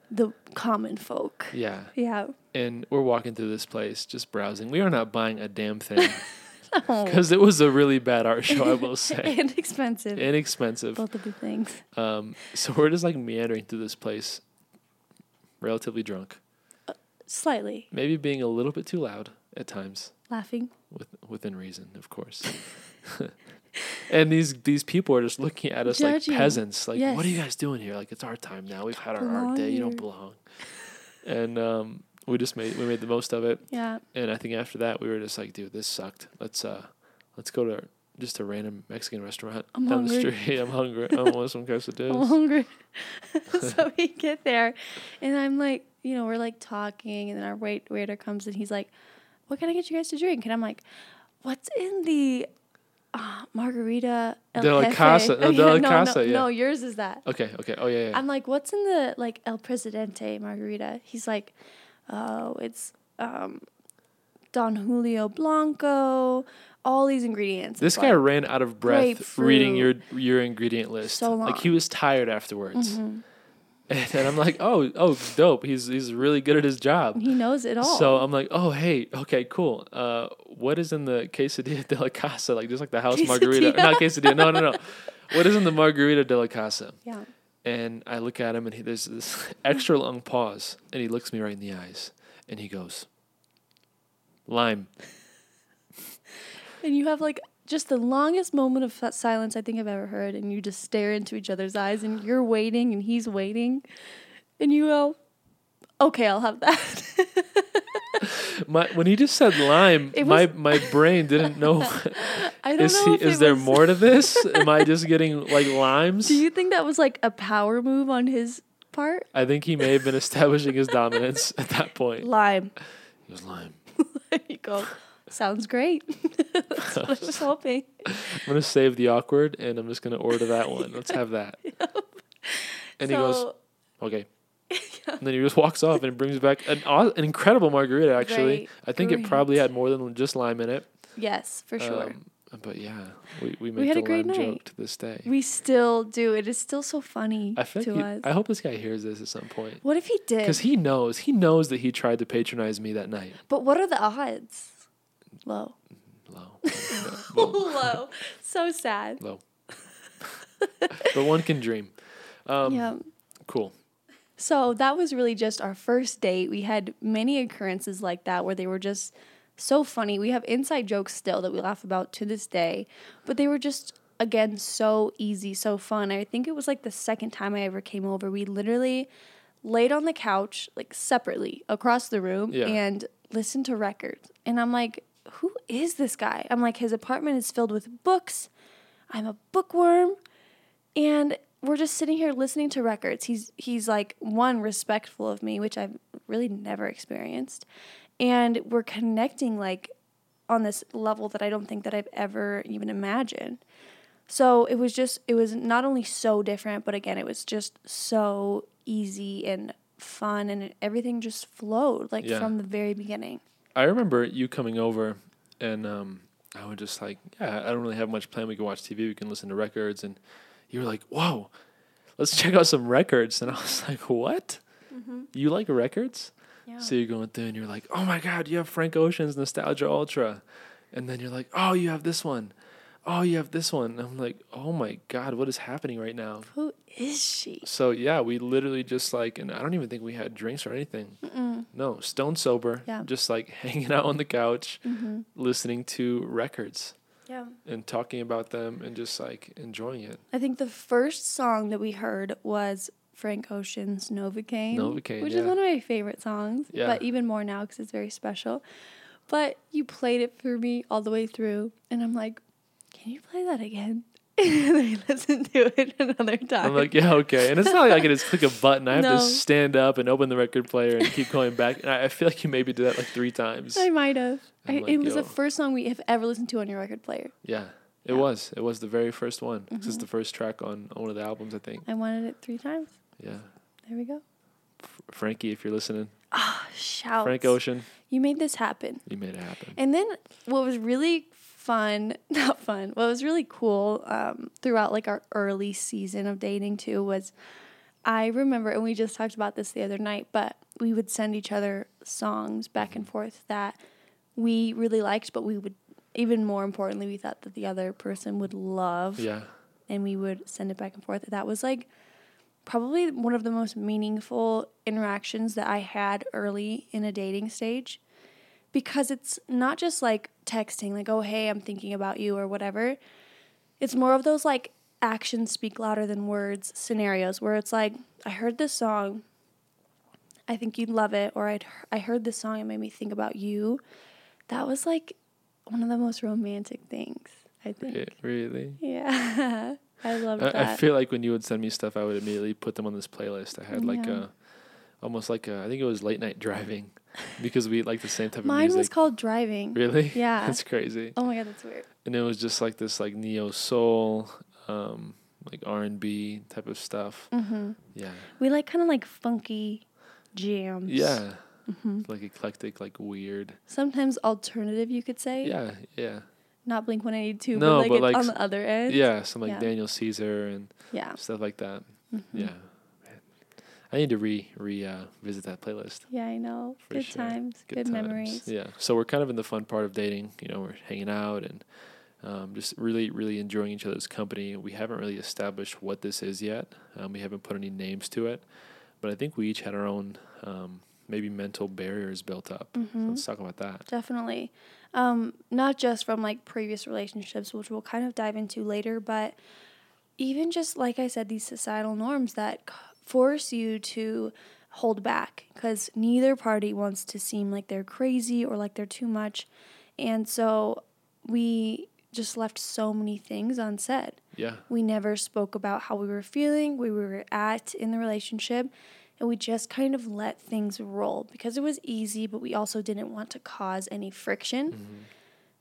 the common folk Yeah. yeah And we're walking through this place just browsing. We are not buying a damn thing no. because it was a really bad art show, I will say. and expensive Inexpensive. both of the things Um, so we're just like meandering through this place, relatively drunk, slightly maybe being a little bit too loud at times, laughing with within reason, of course. and these these people are just looking at us Judging. like peasants. Like, what are you guys doing here? Like, it's our time now. We've had our art day. You don't belong. And um, we just made we made the most of it. yeah And I think after that, we were just like, dude, this sucked. Let's uh, let's go to just a random Mexican restaurant I'm down hungry. the street. I'm hungry. I want some i'm hungry so we get there and i'm like you know we're like talking and then our wait waiter comes and he's like what can i get you guys to drink and i'm like what's in the uh, margarita El De la Jefe?" Casa. No, Oh, De la no, Casa, no, yeah. no yours is that Okay. Okay. Oh yeah. yeah. I'm like, what's in the like El Presidente margarita? He's like, oh, it's um, Don Julio Blanco, all these ingredients. This It's guy like- ran out of breath reading your your ingredient list. So long. Like he was tired afterwards. Mhm. And, and I'm like, oh, oh, dope. He's he's really good at his job. He knows it all. So I'm like, oh, hey, okay, cool. Uh, what is in the quesadilla de la casa? Like just like the house margarita, Quesadilla. not quesadilla. No, no, no. What is in the margarita de la casa? yeah. And I look at him, and he, there's this extra long pause, and he looks me right in the eyes, and he goes, lime. And you have like just the longest moment of silence I think I've ever heard, and you just stare into each other's eyes, and you're waiting, and he's waiting, and you go, "Okay, I'll have that." My when he just said lime, It my my brain didn't know. I don't is know. he? Is there was- more to this? Am I just getting like limes? Do you think that was like a power move on his part? I think he may have been establishing his dominance at that point. Lime. He was lime. there you go. Sounds great. That's what I was hoping. I'm gonna save the awkward, and I'm just gonna order that one. Let's have that. And he goes, So, okay. And then he just walks off and brings back an an incredible margarita. Actually, Great, I think it probably had more than just lime in it. yes, for sure. Um, but yeah, we we make had the a great night. joke to this day. we still do. It is still so funny I think to he, us. I hope this guy hears this at some point what if he did? because he knows he knows that he tried to patronize me that night. but what are the odds? Low. Low, Oh, low, Low. So sad. low. but one can dream. Um, yeah. Cool. So that was really just our first date. We had many occurrences like that where they were just so funny. We have inside jokes still that we laugh about to this day, but they were just again so easy, so fun. I think it was like the second time I ever came over. We literally laid on the couch like separately across the room Yeah. and listened to records. And I'm like, who is this guy? I'm like his apartment is filled with books. I'm a bookworm and we're just sitting here listening to records. He's he's like one respectful of me, which I've really never experienced, and we're connecting like on this level that I don't think that I've ever even imagined. So it was just it was not only so different, but again, it was just so easy and fun and everything just flowed like Yeah. from the very beginning. I remember you coming over, and um, I was just like, yeah, I don't really have much plan. We can watch TV, we can listen to records, and you were like, whoa, let's check out some records, and I was like, what? You like records? Yeah. So you're going through, and you're like, oh my god, you have Frank Ocean's Nostalgia Ultra, and then you're like, oh, you have this one, oh, you have this one. And I'm like, oh my god, what is happening right now? Who is she? So yeah, we literally just like, and I don't even think we had drinks or anything. Mm-mm. No, stone sober. Yeah. Just like hanging out on the couch, Mm-hmm. listening to records Yeah. and talking about them and just like enjoying it. I think the first song that we heard was Frank Ocean's Novacane, Novacane, which yeah. is one of my favorite songs, Yeah. but even more now because it's very special. But you played it for me all the way through, and I'm like, "Can you play that again?" and then we listened to it another time. I'm like, yeah, okay. And it's not like I can just click a button. I have No. to stand up and open the record player and keep going back. And I, I feel like you maybe did that like three times. I might have. I, like, it was yo. the first song we have ever listened to on your record player. Yeah, it Yeah. was. It was the very first one. Mm-hmm. It's the first track on, on one of the albums, I think. I wanted it three times. Yeah. There we go. F- Frankie, if you're listening, Shout. Frank Ocean, You made this happen. you made it happen. And then what was really fun, not fun, what was really cool um, throughout like our early season of dating too was I remember, and we just talked about this the other night, but we would send each other songs back and forth that we really liked, but we would, even more importantly, we thought that the other person would love. Yeah. And we would send it back and forth. That was like probably one of the most meaningful interactions that I had early in a dating stage because it's not just like texting, like, oh, hey, I'm thinking about you or whatever. It's more of those like actions speak louder than words scenarios where it's like, I heard this song, I think you'd love it, or I'd, I heard this song, it made me think about you. That was like one of the most romantic things, I think. It really. Yeah. I love that. I feel like when you would send me stuff, I would immediately put them on this playlist. I had like Yeah. a, almost like a, I think it was late night driving, because we like the same type of music. Mine was called Driving. really? Yeah. That's crazy. Oh my god, that's weird. And it was just like this like neo soul, um, like R and B type of stuff. hmm Yeah. We like kind of like funky jams. Yeah. Hmm Like eclectic, like weird. Sometimes alternative, you could say. Yeah. Yeah. Not Blink 182, No, but like but it's like on the other end. Yeah. Some like Yeah. Daniel Caesar and Yeah. stuff like that. Mhm. Yeah. I need to re re uh, visit that playlist. Yeah, I know. For good sure. times. Good, times. memories. Yeah. So we're kind of in the fun part of dating. You know, we're hanging out and um, just really, really enjoying each other's company. We haven't really established what this is yet. Um, we haven't put any names to it, but I think we each had our own um, maybe mental barriers built up. So Mhm. let's talk about that. Definitely. Um, not just from like previous relationships, which we'll kind of dive into later, but even just like I said, these societal norms that force you to hold back because neither party wants to seem like they're crazy or like they're too much. And so we just left so many things unsaid. Yeah. We never spoke about how we were feeling, where we were at in the relationship, and we just kind of let things roll because it was easy, but we also didn't want to cause any friction. Mm-hmm.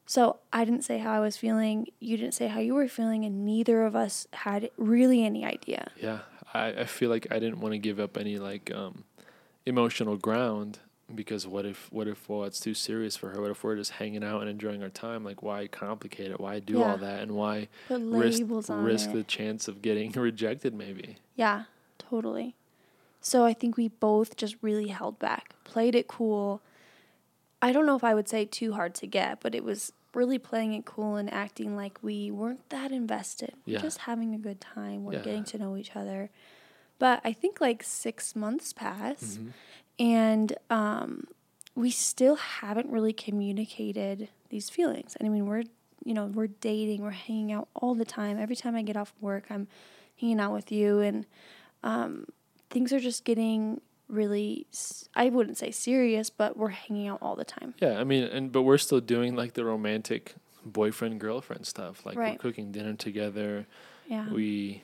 So I didn't say how I was feeling, you didn't say how you were feeling, and neither of us had really any idea. Yeah. I, I feel like I didn't want to give up any like um, emotional ground because what if what if well it's too serious for her? What if we're just hanging out and enjoying our time? Like why complicate it? Why do Yeah. all that? And why Put risk risk it. the chance of getting rejected maybe? Yeah, totally. So I think we both just really held back, played it cool. I don't know if I would say too hard to get, but it was really playing it cool and acting like we weren't that invested. We're Yeah. just having a good time. We're Yeah. getting to know each other. But I think like six months pass Mhm. and um, we still haven't really communicated these feelings. And I mean, we're you know we're dating, we're hanging out all the time. Every time I get off work, I'm hanging out with you, and um, things are just getting really I wouldn't say serious, but we're hanging out all the time. Yeah, I mean, and but we're still doing like the romantic boyfriend girlfriend stuff. Like Right. we're cooking dinner together. Yeah. We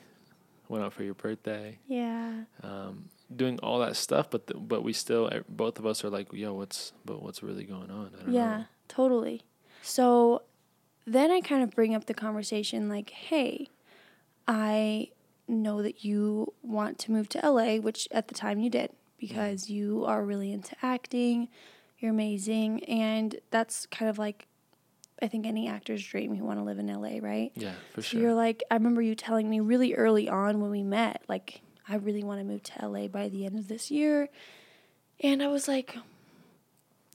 went out for your birthday. yeah. Um, doing all that stuff, but the, but we still eh, both of us are like, yo, what's but what's really going on? I don't Yeah, know. totally. So then I kind of bring up the conversation like, hey, I know that you want to move to LA, which at the time you did, because mm-hmm. you are really into acting. You're amazing. And that's kind of like, I think any actor's dream. You want to live in LA, right? Yeah, for So sure. you're like, I remember you telling me really early on when we met, like, I really want to move to LA by the end of this year. And I was like,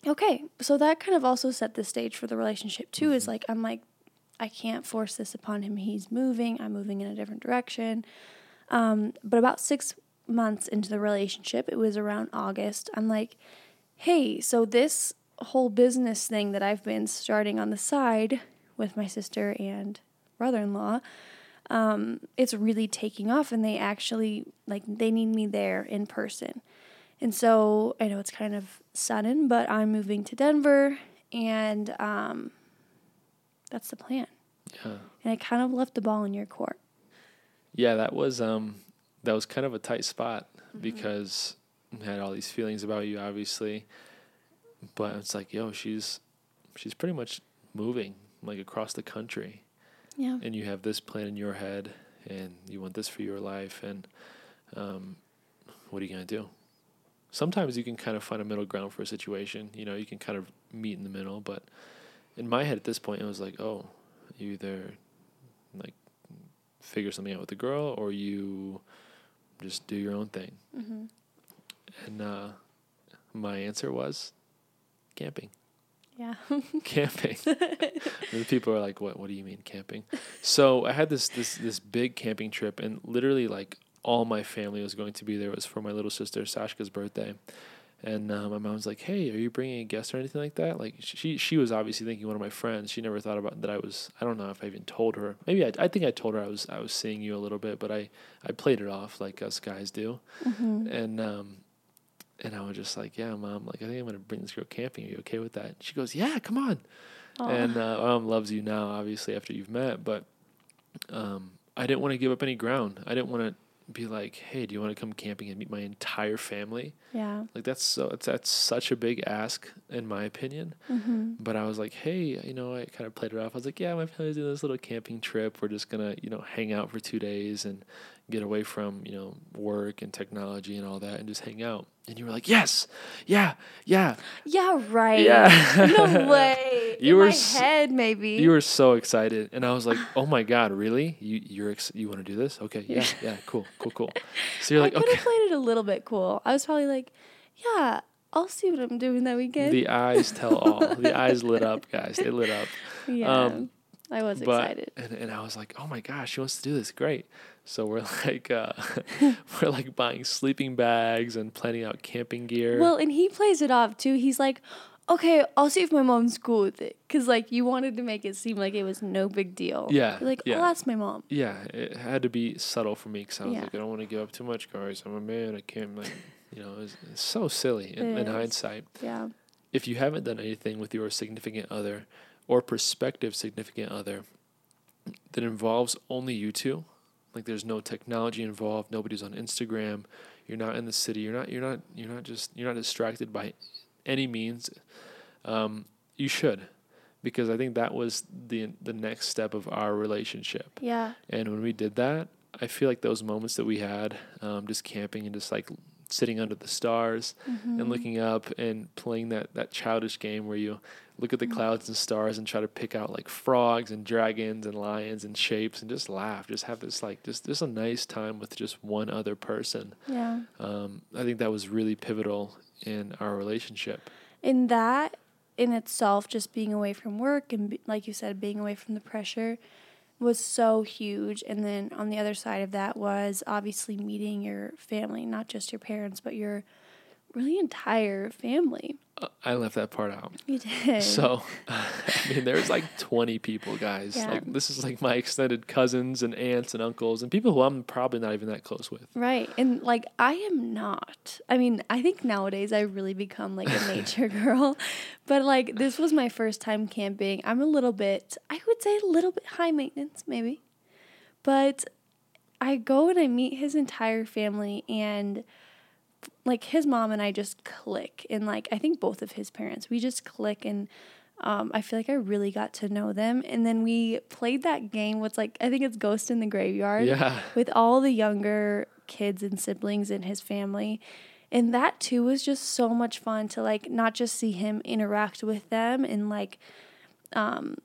okay. So that kind of also set the stage for the relationship, too. Is mm-hmm. like, I'm like, I can't force this upon him. He's moving, I'm moving in a different direction. Um, but about six months into the relationship, it was around August, I'm like, hey, so this whole business thing that I've been starting on the side with my sister and brother in law, um, it's really taking off and they actually like they need me there in person. And so I know it's kind of sudden, but I'm moving to Denver and um, that's the plan. yeah. And I kind of left the ball in your court. Yeah, that was um that was kind of a tight spot because I had all these feelings about you obviously. But it's like, yo, she's she's pretty much moving like across the country Yeah. and you have this plan in your head and you want this for your life and um what are you going to do? Sometimes you can kind of find a middle ground for a situation, you know, you can kind of meet in the middle, but in my head at this point it was like, oh, you either like figure something out with the girl or you just do your own thing. Mm-hmm. And uh, my answer was camping. Yeah. camping. and people are like, "What? What do you mean camping?" So I had this this this big camping trip, and literally like all my family was going to be there. It was for my little sister Sashka's birthday, and uh, my mom was like, "Hey, are you bringing a guest or anything like that?" Like she she was obviously thinking one of my friends. She never thought about that I was. I don't know if I even told her. Maybe I I think I told her I was I was seeing you a little bit, but I I played it off like us guys do, Mm-hmm. and um. And I was just like, yeah, mom, like I think I'm gonna bring this girl camping. Are you okay with that? She goes, yeah, come on and uh, mom loves you now, obviously after you've met. But um, I didn't want to give up any ground. I didn't want to be like, "Hey, do you want to come camping and meet my entire family?" yeah. Like that's so it's, that's such a big ask in my opinion. Mm-hmm. But I was like, "Hey, you know," I kind of played it off. I was like, "Yeah, my family's doing this little camping trip. We're just gonna, you know, hang out for two days and get away from, you know, work and technology and all that, and just hang out." And you were like, "Yes, yeah, yeah." Yeah, right. Yeah. no way. You In were my s- head, maybe. You were so excited, and I was like, "Oh my god, really? You you're ex- you want to do this? Okay, yeah, yeah, cool, cool, cool." So you're like, I could "Okay." have played it a little bit cool. I was probably like, yeah, I'll see what I'm doing that weekend. The eyes tell all. The eyes lit up, guys. They lit up. yeah. um, I was but excited. and and I was like, "Oh my gosh, she wants to do this. Great." So we're like, uh, we're like buying sleeping bags and planning out camping gear. Well, and he plays it off too. He's like, okay, I'll see if my mom's cool with it. Cause like you wanted to make it seem like it was no big deal. Yeah, You're like, yeah. I'll ask my mom. yeah, it had to be subtle for me because I was Yeah. like, I don't want to give up too much, guys. I'm a man. I can't like, you know, it's, it's so silly in, in hindsight. Yeah. if you haven't done anything with your significant other or prospective significant other that involves only you two, like there's no technology involved, nobody's on Instagram, you're not in the city, you're not you're not you're not just you're not distracted by any means, um, you should. Because I think that was the the next step of our relationship. Yeah. And when we did that, I feel like those moments that we had, um, just camping and just like sitting under the stars Mm-hmm. and looking up and playing that, that childish game where you look at the clouds and stars and try to pick out like frogs and dragons and lions and shapes and just laugh. Just have this like just just a nice time with just one other person. Yeah. Um, I think that was really pivotal in our relationship. in that in itself just being away from work and be, like you said being away from the pressure was so huge. And then on the other side of that was obviously meeting your family not just your parents but your really entire family Uh, I left that part out. you did So, I mean, there's like 20 people, guys. Yeah. Like, this is like my extended cousins and aunts and uncles and people who I'm probably not even that close with. right and like i am not i mean i think nowadays i really become like a nature girl but like this was my first time camping i'm a little bit i would say a little bit high maintenance maybe but I go and I meet his entire family and like his mom and I just click and like I think both of his parents we just click and um, I feel like I really got to know them and then we played that game what's like I think it's Ghost in the Graveyard Yeah. with all the younger kids and siblings in his family And that too was just so much fun to like not just see him interact with them and like um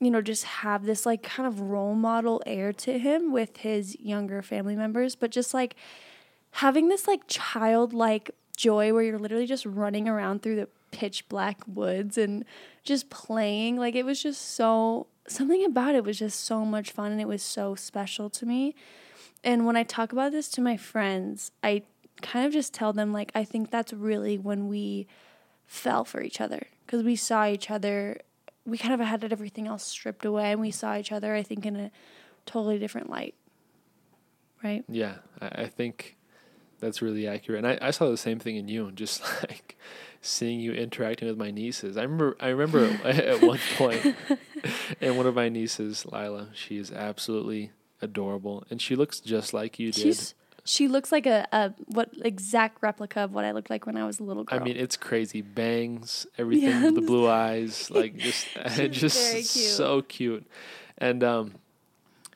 you know just have this like kind of role model air to him with his younger family members, but just like having this like childlike joy where you're literally just running around through the pitch black woods and just playing like it was just so something about it was just so much fun and it was so special to me. And when I talk about this to my friends, I kind of just tell them like I think that's really when we fell for each other because we saw each other we kind of had everything else stripped away and we saw each other I think in a totally different light. Right? Yeah, I, think that's really accurate. And I, I saw the same thing in you, and just like seeing you interacting with my nieces. I remember I remember at one point and one of my nieces, Lila, she is absolutely adorable and she looks just like you did. She's she looks like a, a what exact replica of what I looked like when I was a little girl. I mean, it's crazy. Bangs, everything, the blue eyes, like just just cute. so cute. And um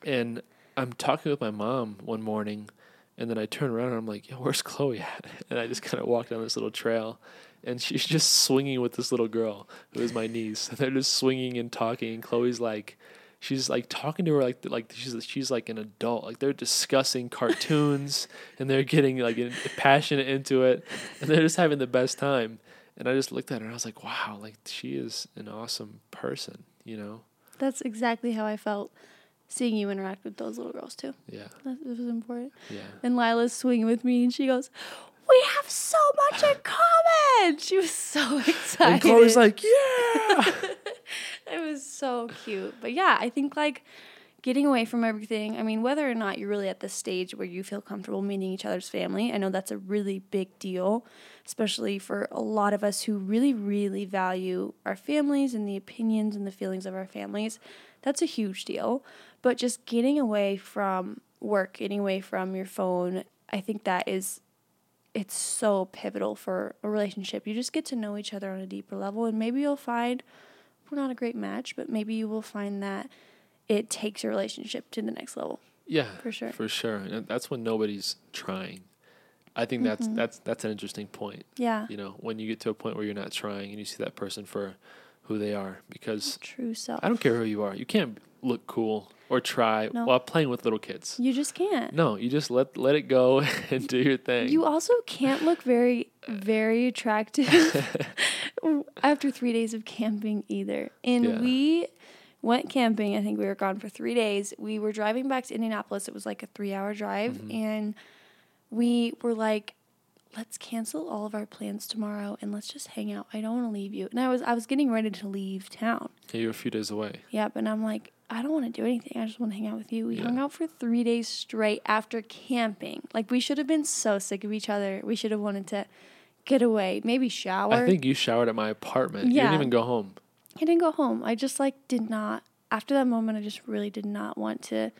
and I'm talking with my mom one morning and then I turn around and I'm like, Yo, where's Chloe at? And I just kind of walk down this little trail and she's just swinging with this little girl who is my niece. And they're just swinging and talking and Chloe's like she's like talking to her like like she's she's like an adult. Like they're discussing cartoons and they're getting like passionate into it and they're just having the best time. And I just looked at her and I was like, wow, like she is an awesome person, you know? That's exactly how I felt seeing you interact with those little girls too. Yeah. That was important. Yeah. And Lila's swinging with me and she goes, We have so much in common. She was so excited. And Chloe's like, yeah. it was so cute. But yeah, I think like getting away from everything. I mean, whether or not you're really at the stage where you feel comfortable meeting each other's family, I know that's a really big deal, especially for a lot of us who really, really value our families and the opinions and the feelings of our families. That's a huge deal. But just getting away from work, getting away from your phone, I think that is it's so pivotal for a relationship. You just get to know each other on a deeper level and maybe you'll find we're not a great match, but maybe you will find that it takes your relationship to the next level. Yeah. For sure. For sure. And that's when nobody's trying. I think that's Mhm. that's that's an interesting point. Yeah. You know, when you get to a point where you're not trying and you see that person for who they are because True self. I don't care who you are. You can't look cool or try No. while playing with little kids. You just can't. No, you just let let it go and do your thing. You also can't look very, very attractive after three days of camping either. And Yeah. we went camping. I think we were gone for three days. We were driving back to Indianapolis. It was like a three hour drive. Mhm. And we were like, let's cancel all of our plans tomorrow and let's just hang out. I don't want to leave you. And I was I was getting ready to leave town. Yeah, you're a few days away. Yep, and I'm like, I don't want to do anything. I just want to hang out with you. We Yeah. hung out for three days straight after camping. Like we should have been so sick of each other. We should have wanted to get away, maybe shower. I think you showered at my apartment. You Yeah. didn't even go home. I didn't go home. I just like did not. After that moment, I just really did not want to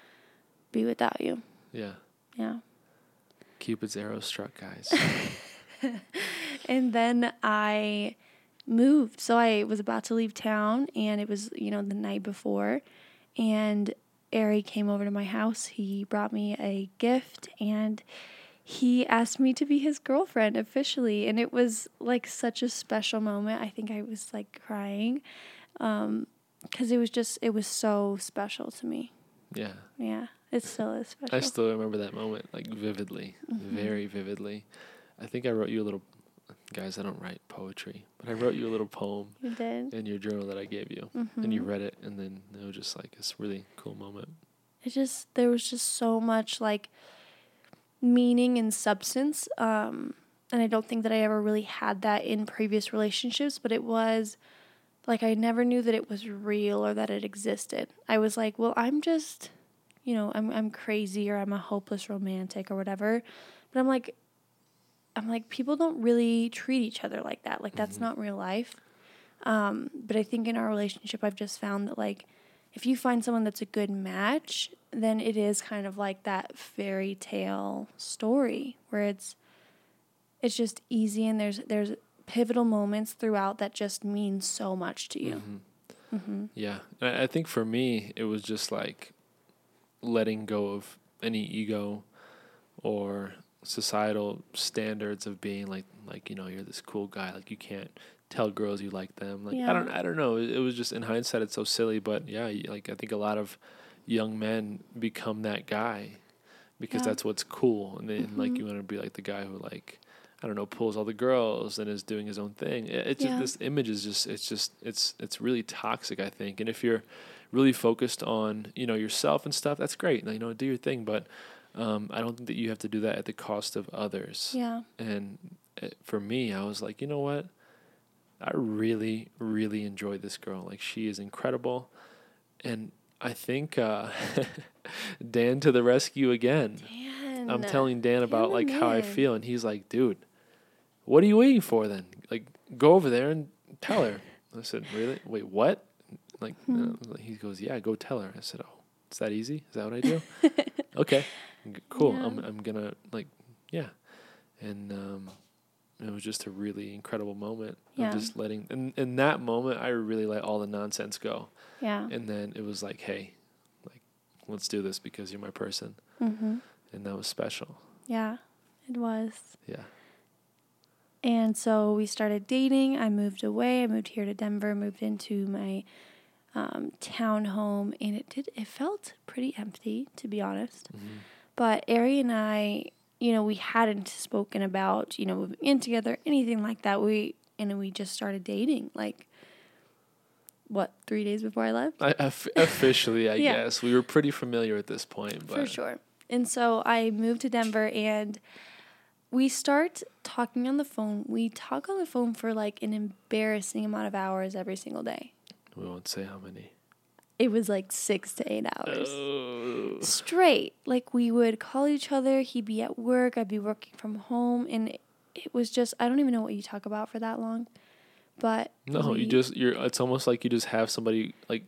be without you. Yeah. Yeah. Cupid's arrow struck, guys. And then I moved. So I was about to leave town and it was, you know, the night before. And Eri came over to my house. He brought me a gift and he asked me to be his girlfriend officially. And it was like such a special moment. I think I was like crying because it was just, it was so special to me. yeah. Yeah. It still is special. I still remember that moment like vividly, Mm-hmm. very vividly. I think I wrote you a little guys, I don't write poetry, but I wrote you a little poem you did. in your journal that I gave you. And you Mhm. read it and then it was just like this really cool moment. it just there was just so much like meaning and substance um and i don't think that i ever really had that in previous relationships but it was like i never knew that it was real or that it existed i was like well i'm just you know i'm i'm crazy or i'm a hopeless romantic or whatever but i'm like i'm like people don't really treat each other like that like that's Mhm. not real life um but i think in our relationship i've just found that like if you find someone that's a good match, then it is kind of like that fairy tale story where it's it's just easy and there's there's pivotal moments throughout that just mean so much to you. Mhm. hmm Yeah. I I think for me, it was just like letting go of any ego or societal standards of being like like you know you're this cool guy like you can't tell girls you like them like I don't I don't know it was just in hindsight it's so silly but yeah like I think a lot of young men become that guy because Yeah. that's what's cool and then like Mhm. you want to be like the guy who like I don't know pulls all the girls and is doing his own thing it, it's Yeah. just this image is just it's just it's it's really toxic I think and if you're really focused on you know yourself and stuff that's great you know do your thing but um, I don't think that you have to do that at the cost of others. Yeah. and uh, for me I was like you know what? I really really enjoy this girl. Like she is incredible. And I think uh, Dan to the rescue again. Dan. I'm telling Dan about like how I feel and he's like dude what are you waiting for then? Like go over there and tell her. I said really? Wait what? Like Hmm. uh, he goes yeah go tell her. I said oh it's that easy? Is that what I do? Okay cool Yeah. I'm I'm gonna like yeah and um it was just a really incredible moment Yeah. of just letting in in that moment I really let all the nonsense go Yeah. and then it was like hey like let's do this because you're my person Mm-hmm. and that was special Yeah. It was. yeah And so we started dating. I moved away. I moved here to Denver, moved into my um, town home, and it did. It felt pretty empty, to be honest. Mhm. But Eri and I, you know, we hadn't spoken about, you know, moving in together, anything like that. We and we just started dating, like what three days before I left. I, officially I Yeah. guess we were pretty familiar at this point but For sure. And so I moved to Denver and we start talking on the phone. We talk on the phone for like an embarrassing amount of hours every single day. we won't say how many It was like six to eight hours. oh. Straight. Like we would call each other. He'd be at work. I'd be working from home. And it, it was just, I don't even know what you talk about for that long. But no we- you just you're it's almost like you just have somebody like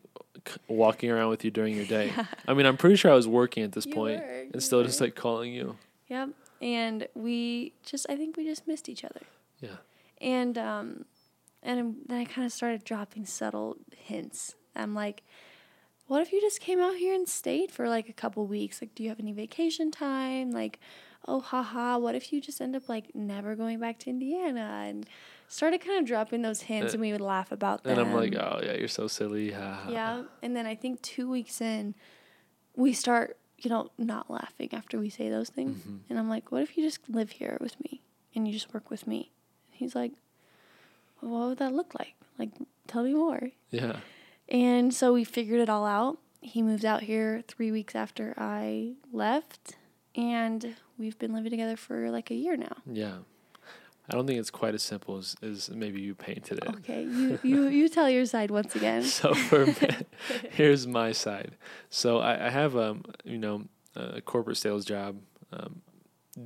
walking around with you during your day I mean I'm pretty sure I was working at this point were, and still just like calling you Yep. And we just, I think we just missed each other. yeah And um, and then I kind of started dropping subtle hints. I'm like, what if you just came out here and stayed for like a couple weeks? Like, do you have any vacation time? Like, oh, haha, what if you just end up like never going back to Indiana? And started kind of dropping those hints, Uh, and we would laugh about them. and I'm like oh yeah you're so silly ha, ha, ha." yeah. And then I think two weeks in, we start, you know, not laughing after we say those things. Mhm. And I'm like, what if you just live here with me and you just work with me? He's like, well, what would that look like? Like, tell me more. yeah And so we figured it all out. He moved out here three weeks after I left, and we've been living together for like a year now. yeah I don't think it's quite as simple as, as maybe you painted it Okay, you you you tell your side once again. so for here's my side. So I, I have um you know a corporate sales job, um,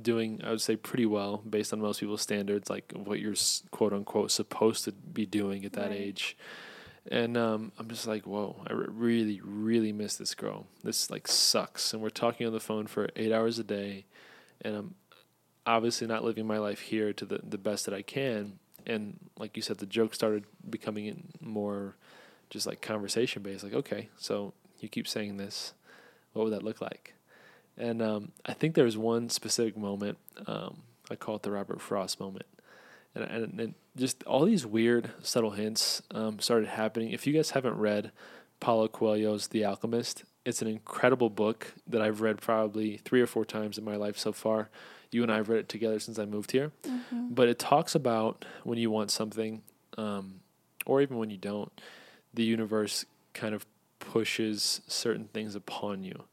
doing I would say pretty well based on most people's standards, like what you're quote unquote supposed to be doing at that Right. age. And um, I'm just like, whoa! I really, really miss this girl. This like sucks. And we're talking on the phone for eight hours a day, and I'm obviously not living my life here to the the best that I can. And like you said, the joke started becoming more just like conversation based. Like, okay, so you keep saying this, what would that look like? And um, I think there was one specific moment. Um, I call it the Robert Frost moment, and, and, and just all these weird subtle hints um, started happening. If you guys haven't read Paulo Coelho's The Alchemist, it's an incredible book that I've read probably three or four times in my life so far. You and I have read it together since I moved here Mhm. but it talks about when you want something, um, or even when you don't, the universe kind of pushes certain things upon you.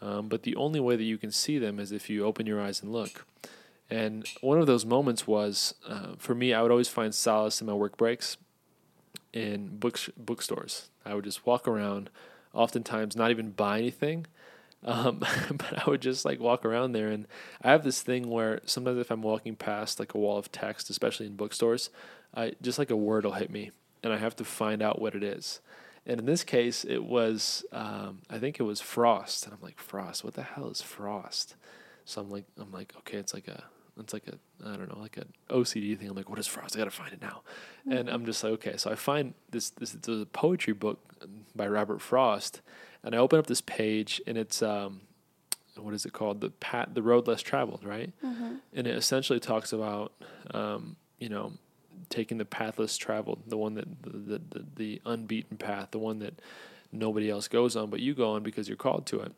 Um, but the only way that you can see them is if you open your eyes and look. And one of those moments was, uh, for me, I would always find solace in my work breaks in books bookstores. I would just walk around, oftentimes not even buy anything, um, but I would just like walk around there. And I have this thing where sometimes if I'm walking past like a wall of text, especially in bookstores, I just like a word will hit me, and I have to find out what it is. And in this case, it was um, I think it was frost, and I'm like frost. What the hell is frost? So I'm like I'm like okay, it's like a it's like a I don't know like an OCD thing. I'm like what is frost? I gotta find it now. And I'm just like okay. So I find this this is a poetry book by Robert Frost, and I open up this page, and it's um, what is it called the pat the road less traveled right Mm-hmm. and it essentially talks about um, you know taking the path less traveled the one that the, the, the, the unbeaten path the one that nobody else goes on but you go on because you're called to it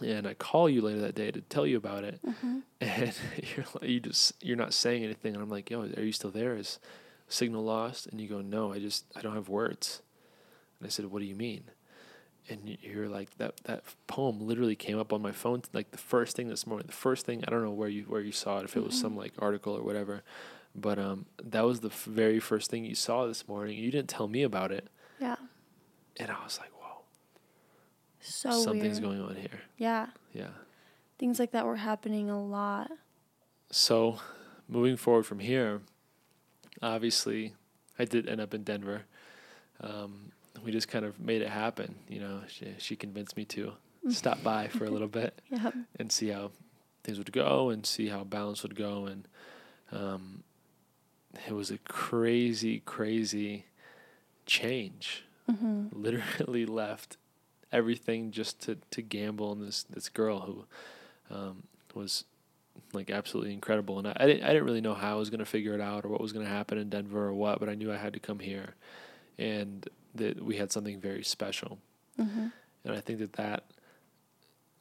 and i call you later that day to tell you about it. Mm-hmm. and you're like, you just you're not saying anything. And i'm like yo are you still there? Is signal lost? And you go no i just i don't have words. And i said what do you mean? And you're like that that poem literally came up on my phone like the first thing this morning the first thing i don't know where you where you saw it if it was some like article or whatever. But um that was the f- very first thing you saw this morning. You didn't tell me about it. Yeah. and i was like So something's weird. going on here Yeah. yeah Things like that were happening a lot. so moving forward from here obviously i did end up in denver um, we just kind of made it happen you know she, she convinced me to stop by for a little bit Yeah. and see how things would go and see how balance would go and um, it was a crazy crazy change Mm-hmm. literally left everything just to, to gamble on this this girl who um, was like absolutely incredible and I, I didn't I didn't really know how I was gonna figure it out or what was gonna happen in Denver or what but I knew I had to come here and that we had something very special Mm-hmm. and I think that that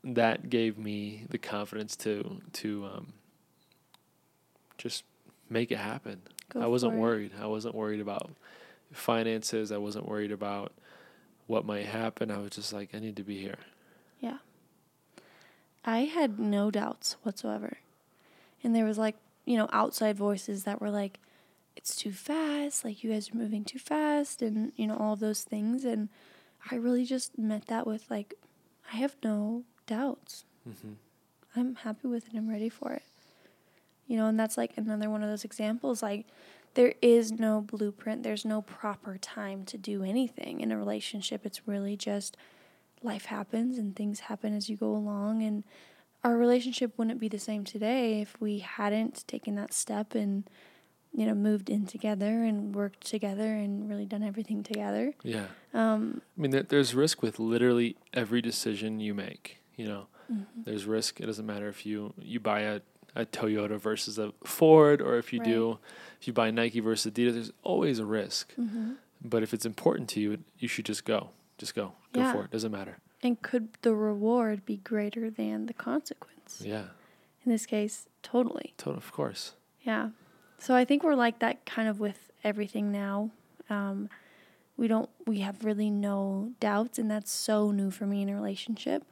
that gave me the confidence to to um, just make it happen. Go I wasn't for it. worried. I wasn't worried about finances. I wasn't worried about what might happen. I was just like, I need to be here. Yeah. I had no doubts whatsoever. And there was like, you know, outside voices that were like, it's too fast, like you guys are moving too fast, and, you know, all of those things. And I really just met that with like, I have no doubts. hmm I'm happy with it. I'm ready for it. You know, and that's like another one of those examples. Like, there is no blueprint, there's no proper time to do anything in a relationship. It's really just life happens and things happen as you go along. And our relationship wouldn't be the same today if we hadn't taken that step and, you know, moved in together and worked together and really done everything together. Yeah. Um, I mean, there's risk with literally every decision you make. You know, mhm. there's risk. It doesn't matter if you you buy a, a Toyota versus a Ford, or if you do, if you buy Nike versus Adidas. There's always a risk. Mhm. But if it's important to you, you should just go. Just go. Go Yeah. for it. Doesn't matter. And could the reward be greater than the consequence? Yeah. In this case, totally. Total. Of course. Yeah. So I think we're like that kind of with everything now. Um, we don't, we have really no doubts, and that's so new for me in a relationship.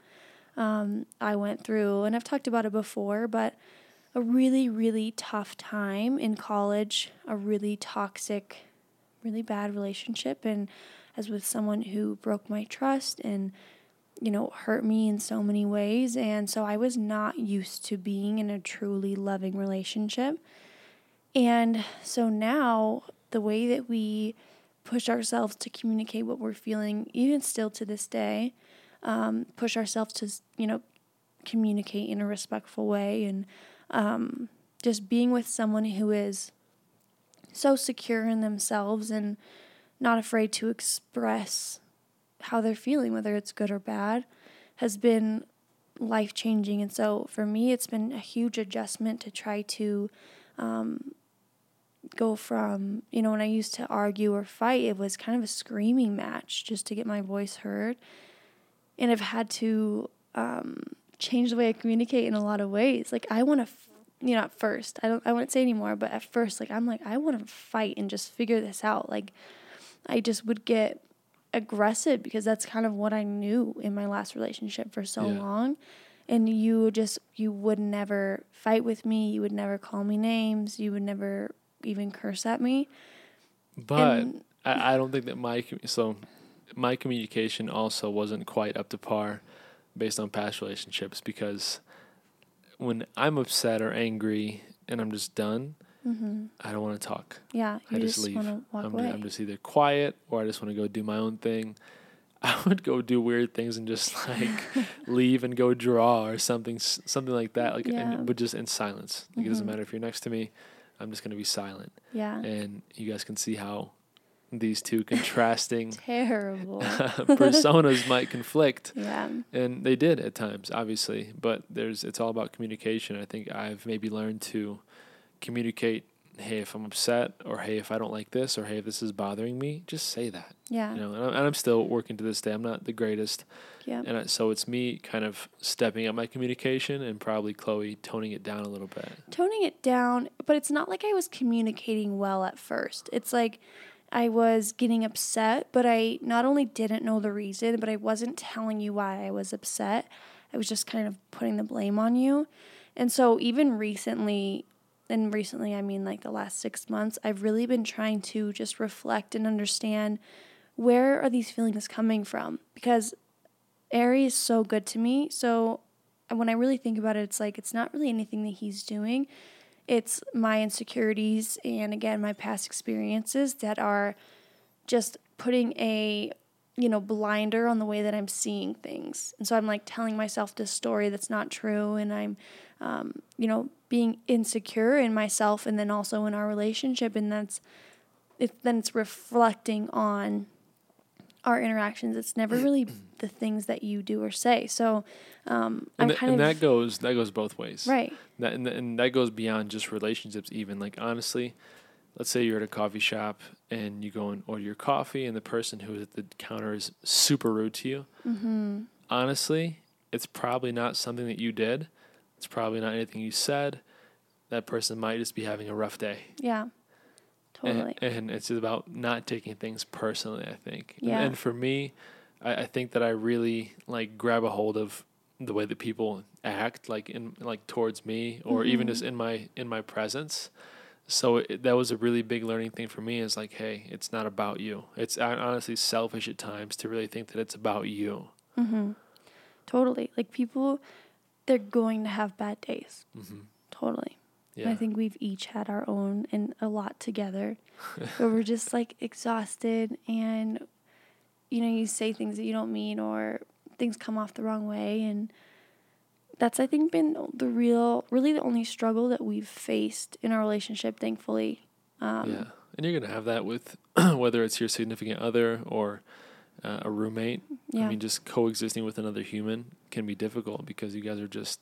Um, I went through, and I've talked about it before, but a really, really tough time in college, a really toxic, really bad relationship, and as with someone who broke my trust and you know, hurt me in so many ways. And so I was not used to being in a truly loving relationship. And so now, the way that we push ourselves to communicate what we're feeling, even still to this day, um, push ourselves to, you know, communicate in a respectful way and um, just being with someone who is so secure in themselves and not afraid to express how they're feeling, whether it's good or bad, has been life changing. And so for me, it's been a huge adjustment to try to um, go from, you know, when I used to argue or fight, it was kind of a screaming match just to get my voice heard. And I've had to um, change the way I communicate in a lot of ways. Like, I want to. F- you know, at first, I don't, I wouldn't say anymore, but at first, like, I'm like, I want to fight and just figure this out. Like, I just would get aggressive because that's kind of what I knew in my last relationship for so Yeah. long. And you just you would never fight with me, you would never call me names, you would never even curse at me. But And- I, I don't think that my so my communication also wasn't quite up to par based on past relationships because when I'm upset or angry and I'm just done, hmm I don't want to talk. Yeah, I just, just, leave. walk I'm, away. I'm just either quiet or I just want to go do my own thing. I would go do weird things and just like leave and go draw or something, something like that. Like, Yeah. and, but just in silence. Like, it doesn't Mhm. matter if you're next to me. I'm just gonna be silent, yeah, and you guys can see how these two contrasting Terrible. personas might conflict yeah. and they did at times obviously but there's it's all about communication i think i've maybe learned to communicate hey if i'm upset or hey if i don't like this or hey if this is bothering me just say that Yeah. you know and I'm, and I'm still working to this day i'm not the greatest yeah. and I, so it's me kind of stepping up my communication and probably chloe toning it down a little bit toning it down, but it's not like I was communicating well at first. It's like I was getting upset, but I not only didn't know the reason, but I wasn't telling you why I was upset. I was just kind of putting the blame on you. And so even recently, and recently I mean like the last 6 months, I've really been trying to just reflect and understand where are these feelings coming from? Because Eri is so good to me. So uh, when I really think about it, it's like it's not really anything that he's doing. It's my insecurities and again my past experiences that are just putting a you know blinder on the way that I'm seeing things. And so I'm like telling myself this story that's not true, and I'm um, you know being insecure in myself and then also in our relationship, and that's it. Then it's reflecting on our interactions. It's never really the things that you do or say. So um, I'm and, th- kind and of that goes that goes both ways right. That and, and that goes beyond just relationships. Even like honestly, let's say you're at a coffee shop and you go and order your coffee, and the person who is at the counter is super rude to you. Mm-hmm. Honestly, it's probably not something that you did. It's probably not anything you said. That person might just be having a rough day. Yeah. And- Totally. And, it's about not taking things personally. I think. And- Yeah. And, for me, I, I think that I really like grab a hold of the way that people act, like in like towards me, or even Mhm. just in my in my presence. So it, that was a really big learning thing for me. Is like, hey, it's not about you. It's honestly selfish at times to really think that it's about you. mm-hmm. Totally. Like people, they're going to have bad days. hmm Totally. Yeah. I think we've each had our own and a lot together but we're just like exhausted and, you know, you say things that you don't mean or things come off the wrong way. And that's, I think, been the real, really the only struggle that we've faced in our relationship, thankfully. Um, yeah. And you're gonna have that with whether it's your significant other or uh, a roommate. yeah. I mean, just coexisting with another human can be difficult because you guys are just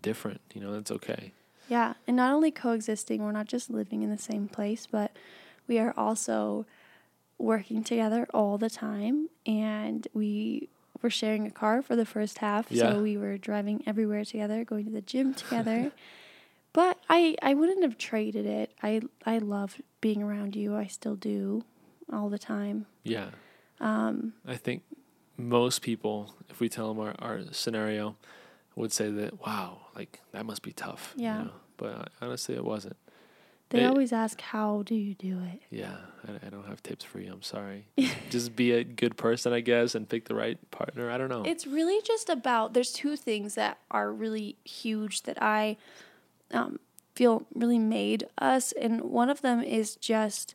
different. You know, that's okay. Yeah, and not only coexisting, we're not just living in the same place, but we are also working together all the time. And we were sharing a car for the first half, Yeah. so we were driving everywhere together, going to the gym together. but I, I wouldn't have traded it. I, I love being around you. I still do, all the time. Yeah. Um, I think most people, if we tell them our, our scenario, would say that, wow, like that must be tough. you Yeah. know? But honestly, it wasn't. they It- always ask, "How do you do it?" Yeah. I, I don't have tips for you. I'm sorry. Just be a good person, I guess, and pick the right partner. I don't know. It's really just about there's two things that are really huge that I um, feel really made us, and one of them is just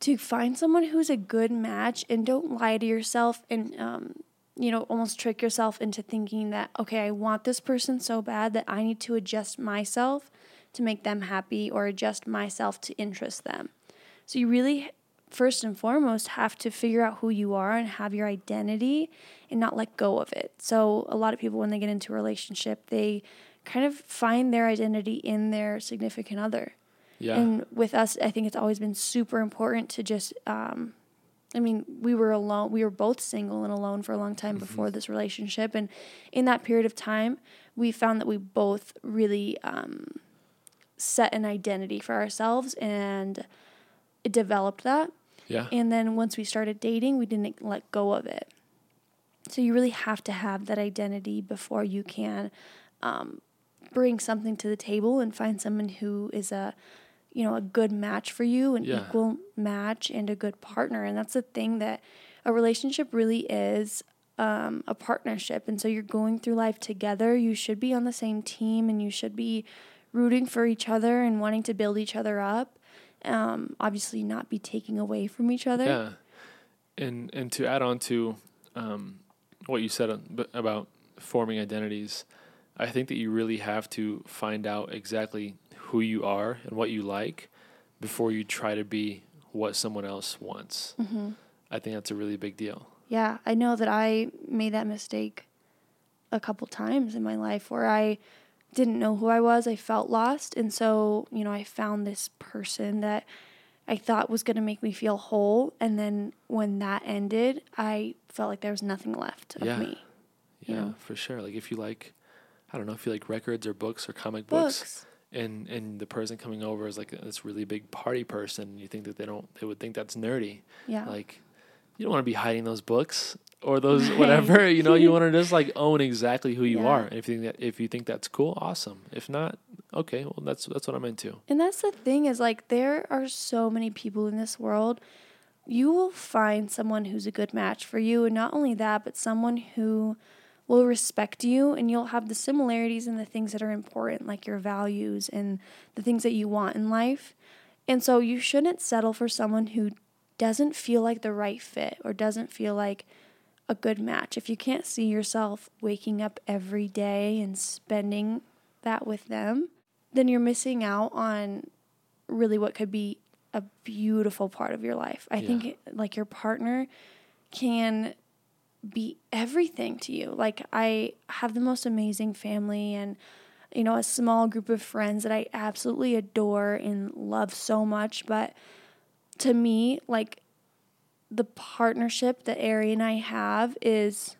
to find someone who's a good match and don't lie to yourself and um, you know almost trick yourself into thinking that okay I want this person so bad that I need to adjust myself to make them happy or adjust myself to interest them. So you really first and foremost have to figure out who you are and have your identity and not let go of it. So a lot of people when they get into a relationship, they kind of find their identity in their significant other. yeah. And with us, I think it's always been super important to just um I mean, we were alone. We were both single and alone for a long time before this relationship, and in that period of time, we found that we both really um, set an identity for ourselves, and it developed that. yeah. And then once we started dating, we didn't let go of it. So you really have to have that identity before you can um, bring something to the table and find someone who is a, you know, a good match for you, an Yeah. equal match, and a good partner. And that's the thing that a relationship really is. Um, a partnership, and so you're going through life together. You should be on the same team, and you should be rooting for each other and wanting to build each other up um, obviously not be taking away from each other. Yeah, and and to add on to um, what you said about forming identities, I think that you really have to find out exactly who you are and what you like before you try to be what someone else wants. Mm-hmm. I think that's a really big deal. Yeah, I know that I made that mistake a couple times in my life where I didn't know who I was. I felt lost. And so, you know, I found this person that I thought was going to make me feel whole. And then when that ended, I felt like there was nothing left of Yeah. me. Yeah, Yeah. for sure. Like if you like, I don't know, if you like records or books or comic books, Books. And and the person coming over is like this really big party person, you think that they don't, they would think that's nerdy. Yeah. Like, you don't want to be hiding those books or those Right. whatever. You know, you want to just like own exactly who you Yeah. are. And if you think that if you think that's cool, awesome. If not, okay, well that's that's what I'm into. And that's the thing is like there are so many people in this world. You will find someone who's a good match for you and not only that, but someone who will respect you and you'll have the similarities in the things that are important like your values and the things that you want in life. And so you shouldn't settle for someone who doesn't feel like the right fit or doesn't feel like a good match. If you can't see yourself waking up every day and spending that with them, then you're missing out on really what could be a beautiful part of your life. I Yeah. think like your partner can be everything to you. Like I have the most amazing family and you know a small group of friends that I absolutely adore and love so much, but to me like the partnership that Eri and I have is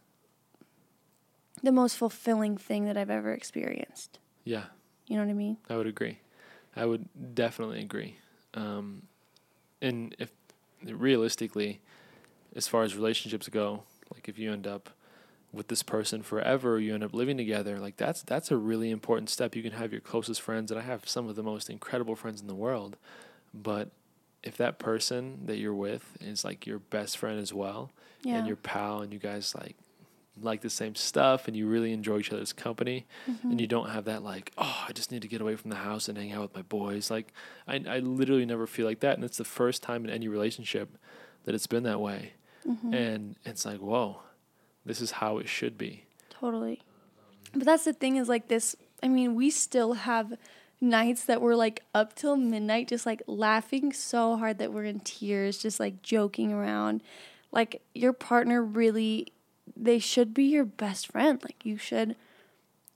the most fulfilling thing that I've ever experienced. Yeah, You know what I mean? I would agree. I would definitely agree. Um, and if realistically, as far as relationships go, like if you end up with this person forever, you end up living together, like that's that's a really important step. You can have your closest friends, and I have some of the most incredible friends in the world, but if that person that you're with is like your best friend as well, Yeah. and your pal, and you guys like like the same stuff, and you really enjoy each other's company, Mm-hmm. and you don't have that like, oh, I just need to get away from the house and hang out with my boys. Like, I I literally never feel like that, and it's the first time in any relationship that it's been that way, Mm-hmm. and it's like, whoa, this is how it should be. Totally. But that's the thing is like this I mean, we still have nights that we're like up till midnight just like laughing so hard that we're in tears, just like joking around. Like your partner really they should be your best friend. Like you should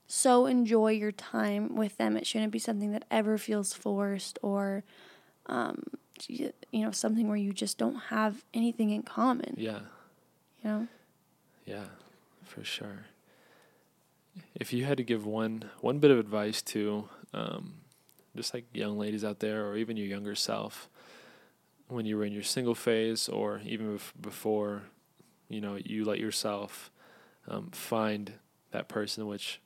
so enjoy your time with them. It shouldn't be something that ever feels forced or um you know, something where you just don't have anything in common, Yeah, you know? yeah, for sure. If you had to give one one bit of advice to um, just like young ladies out there, or even your younger self, when you were in your single phase, or even bef- before, you know, you let yourself um, find that person, which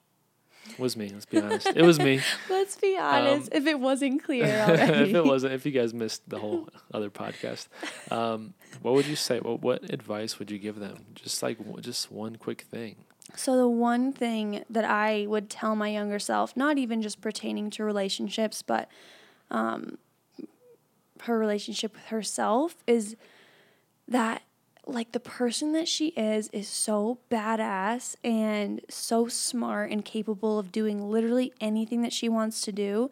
was me. Let's be honest, it was me. Let's be honest. if it wasn't clear already. Um, if it wasn't, if you guys missed the whole other podcast, um, what would you say? What what advice would you give them? Just like just one quick thing. So the one thing that I would tell my younger self, not even just pertaining to relationships, but um, her relationship with herself, is that like the person that she is is so badass and so smart and capable of doing literally anything that she wants to do.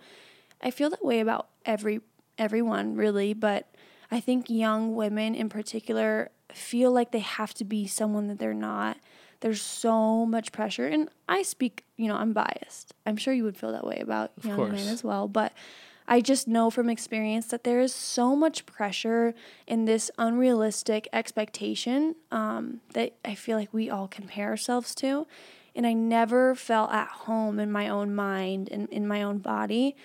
I feel that way about every everyone really, but I think young women in particular feel like they have to be someone that they're not. There's so much pressure and I speak, you know, I'm biased. I'm sure you would feel that way about Of young course. men as well, but I just know from experience that there is so much pressure in this unrealistic expectation um, that I feel like we all compare ourselves to. And I never felt at home in my own mind and in my own body.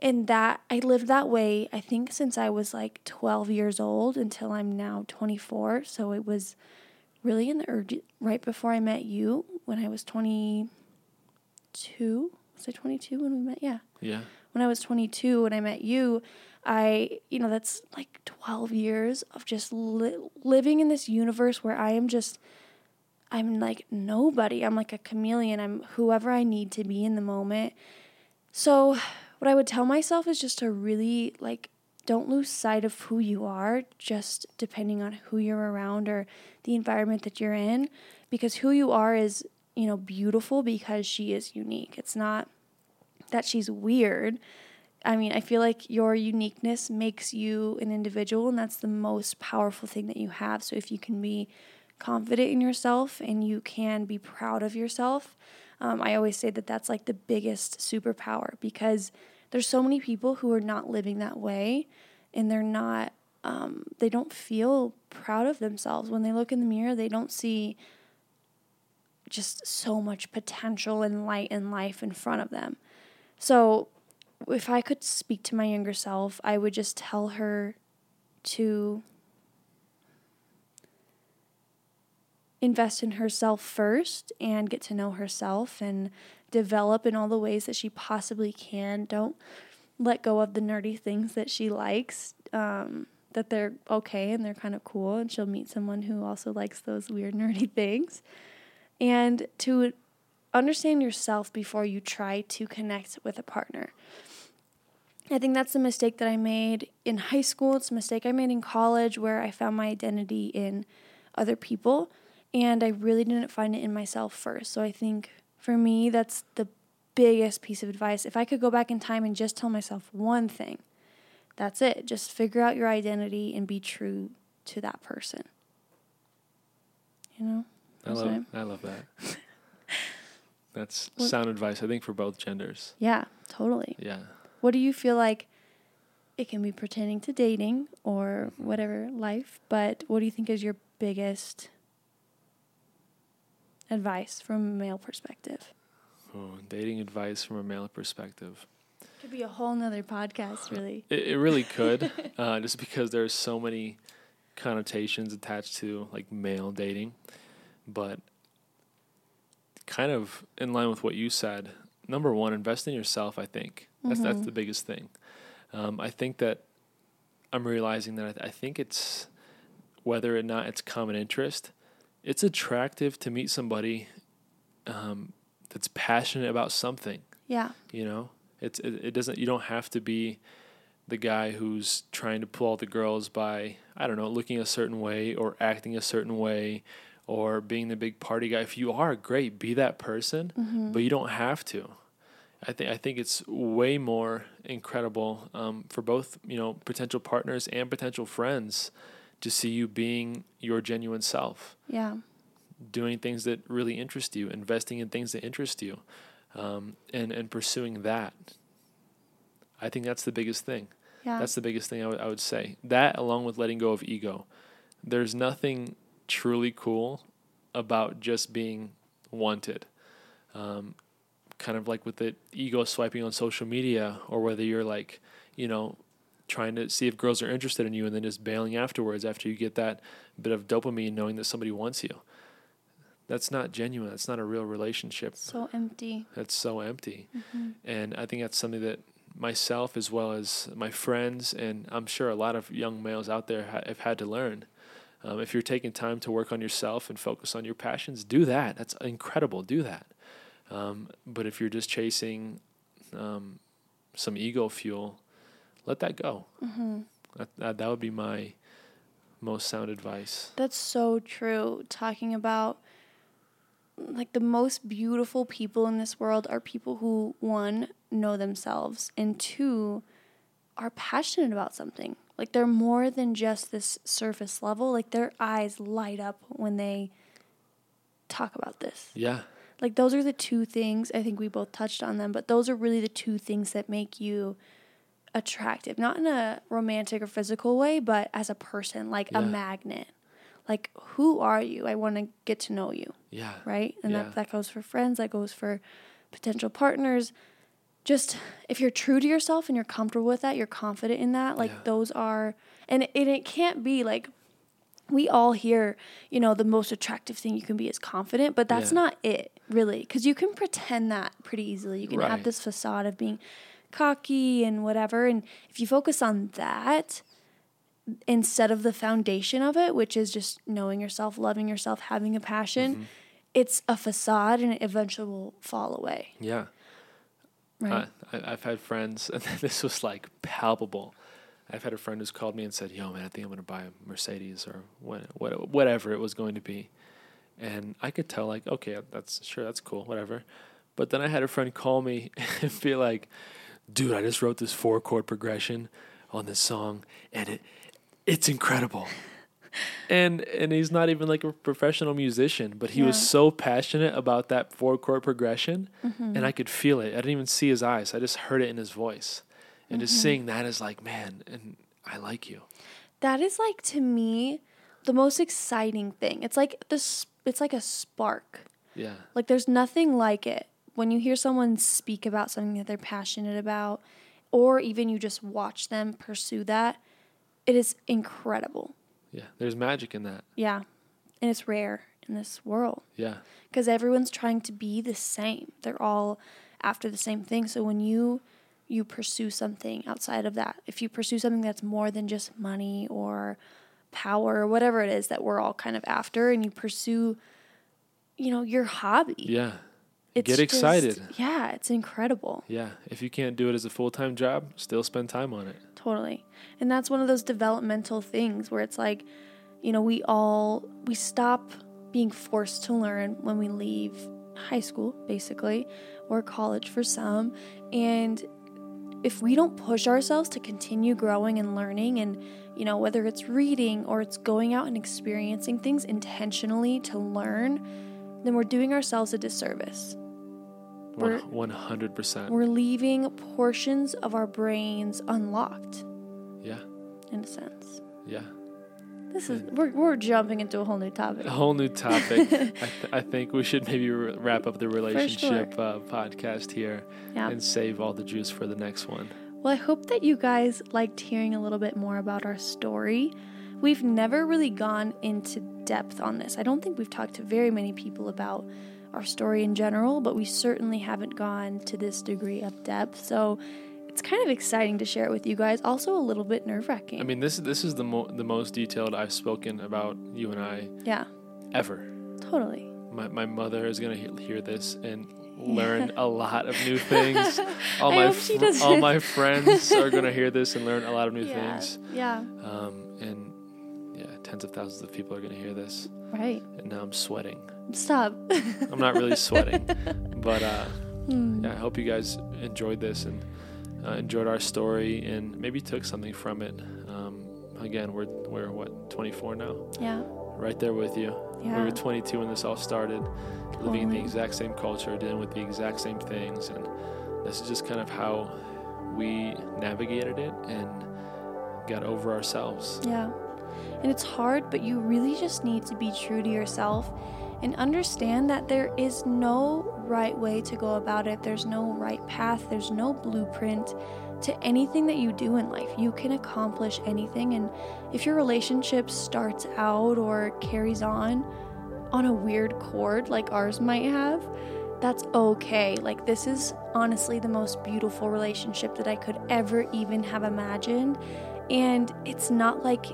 And that I lived that way, I think, since I was like 12 years old until I'm now 24. So it was really in the right before I met you when I was 22. Was I 22 when we met? Yeah Yeah, when I was 22 when I met you, I, you know, that's like 12 years of just li- living in this universe where I am just, I'm like nobody. I'm like a chameleon. I'm whoever I need to be in the moment. So, what I would tell myself is just to really like, don't lose sight of who you are, just depending on who you're around or the environment that you're in, because who you are is, you know, beautiful because she is unique. It's not that she's weird. I mean, I feel like your uniqueness makes you an individual, and that's the most powerful thing that you have. So if you can be confident in yourself and you can be proud of yourself, um, I always say that that's like the biggest superpower because there's so many people who are not living that way and they're not um, they don't feel proud of themselves when they look in the mirror they don't see just so much potential and light in life in front of them so if i could speak to my younger self i would just tell her to invest in herself first and get to know herself and develop in all the ways that she possibly can. Don't let go of the nerdy things that she likes, um, that they're okay and they're kind of cool, and she'll meet someone who also likes those weird, nerdy things. And to understand yourself before you try to connect with a partner. I think that's the mistake that I made in high school. It's a mistake I made in college where I found my identity in other people and I really didn't find it in myself first. So I think for me, that's the biggest piece of advice. If I could go back in time and just tell myself one thing, that's it. Just figure out your identity and be true to that person. You know? I love, I love that. That's what? sound advice, I think, for both genders. Yeah, totally. Yeah. What do you feel like? It can be pertaining to dating or mm-hmm. whatever life, but what do you think is your biggest advice from a male perspective? Oh, dating advice from a male perspective. Could be a whole nother podcast, really. It, it really could, uh, just because there's so many connotations attached to like male dating, but kind of in line with what you said. Number one, invest in yourself. I think that's mm-hmm. that's the biggest thing. Um, I think that I'm realizing that I, th- I think it's whether or not it's common interest it's attractive to meet somebody um, that's passionate about something. Yeah. You know, it's it, it doesn't. You don't have to be the guy who's trying to pull all the girls by I don't know looking a certain way or acting a certain way or being the big party guy. If you are great, be that person, mm-hmm. but you don't have to. I think I think it's way more incredible um, for both you know potential partners and potential friends to see you being your genuine self. Yeah. Doing things that really interest you, investing in things that interest you, um, and and pursuing that. I think that's the biggest thing. Yeah. That's the biggest thing I, w- I would say. That along with letting go of ego. There's nothing truly cool about just being wanted. Um, kind of like with the ego swiping on social media, or whether you're like, you know, trying to see if girls are interested in you and then just bailing afterwards after you get that bit of dopamine knowing that somebody wants you. That's not genuine. That's not a real relationship. So empty. That's so empty. Mm-hmm. And I think that's something that myself, as well as my friends, and I'm sure a lot of young males out there ha- have had to learn. Um, if you're taking time to work on yourself and focus on your passions, do that. That's incredible. Do that. Um, but if you're just chasing um, some ego fuel, let that go. Mm-hmm. That, that, that would be my most sound advice. That's so true. Talking about like the most beautiful people in this world are people who one know themselves and two are passionate about something. Like they're more than just this surface level. Like their eyes light up when they talk about this. Yeah. Like those are the two things. I think we both touched on them, but those are really the two things that make you attractive, not in a romantic or physical way, but as a person, like yeah. a magnet. Like, who are you? I want to get to know you. Yeah. Right? And yeah. that, that goes for friends, that goes for potential partners. Just if you're true to yourself and you're comfortable with that, you're confident in that, like, yeah. those are, and it, and it can't be like, we all hear, you know, the most attractive thing you can be is confident, but that's yeah. not it, really. Because you can pretend that pretty easily. You can right. have this facade of being cocky and whatever. And if you focus on that instead of the foundation of it, which is just knowing yourself, loving yourself, having a passion, mm-hmm. it's a facade and it eventually will fall away. Yeah. Right. Uh, I, I've had friends, and this was like palpable. I've had a friend who's called me and said, "Yo, man, I think I'm going to buy a Mercedes or what, what, whatever it was going to be," and I could tell, like, okay, that's sure, that's cool, whatever. But then I had a friend call me and be like, dude, I just wrote this four chord progression on this song, and it it's incredible. And and he's not even like a professional musician, but he was so passionate about that four chord progression, Mm-hmm. and I could feel it. I didn't even see his eyes; I just heard it in his voice, and Mm-hmm. just seeing that is like, man, and I like you. That is like to me the most exciting thing. It's like this it's like a spark. Yeah, Like there's nothing like it. When you hear someone speak about something that they're passionate about or even you just watch them pursue that, it is incredible. Yeah. There's magic in that. Yeah. And it's rare in this world Yeah, because everyone's trying to be the same. They're all after the same thing. So when you you pursue something outside of that, if you pursue something that's more than just money or power or whatever it is that we're all kind of after and you pursue you know your hobby. yeah, It's Get just- excited. yeah, it's incredible. yeah. If you can't do it as a full time job, still spend time on it. Totally. And that's one of those developmental things where it's like, you know, we all we stop being forced to learn when we leave high school, basically, or college for some. And if we don't push ourselves to continue growing and learning and you know whether it's reading or it's going out and experiencing things intentionally to learn then we're doing ourselves a disservice We're- One hundred percent. we're leaving portions of our brains unlocked Yeah, in a sense. yeah. This is we're we're jumping into a whole new topic. A whole new topic. I, th- I think we should maybe r- wrap up the relationship uh, podcast here Yeah. and save all the juice for the next one. Well, I hope that you guys liked hearing a little bit more about our story. We've never really gone into depth on this. I don't think we've talked to very many people about our story in general, but we certainly haven't gone to this degree of depth. So it's kind of exciting to share it with you guys. Also, a little bit nerve wracking. I mean, this this is the mo- the most detailed I've spoken about you and I yeah, ever. totally. My my mother is gonna he- hear this and learn a lot of new things. All my she all my friends are gonna hear this and learn a lot of new yeah, things. yeah, Um, and yeah, tens of thousands of people are gonna hear this, right. and now I'm sweating. Stop. I'm not really sweating, but uh, Hmm. yeah, I hope you guys enjoyed this and uh, enjoyed our story and maybe took something from it. Um, again, we're we're what 24 now, Yeah, right there with you. yeah. We were 22 when this all started, living in the exact same culture, dealing with the exact same things, and this is just kind of how we navigated it and got over ourselves. Yeah. And it's hard, but you really just need to be true to yourself and understand that there is no right way to go about it. There's no right path, there's no blueprint to anything that you do in life. You can accomplish anything. And if your relationship starts out or carries on on a weird chord like ours might have, that's okay. Like, this is honestly the most beautiful relationship that I could ever even have imagined. And it's not like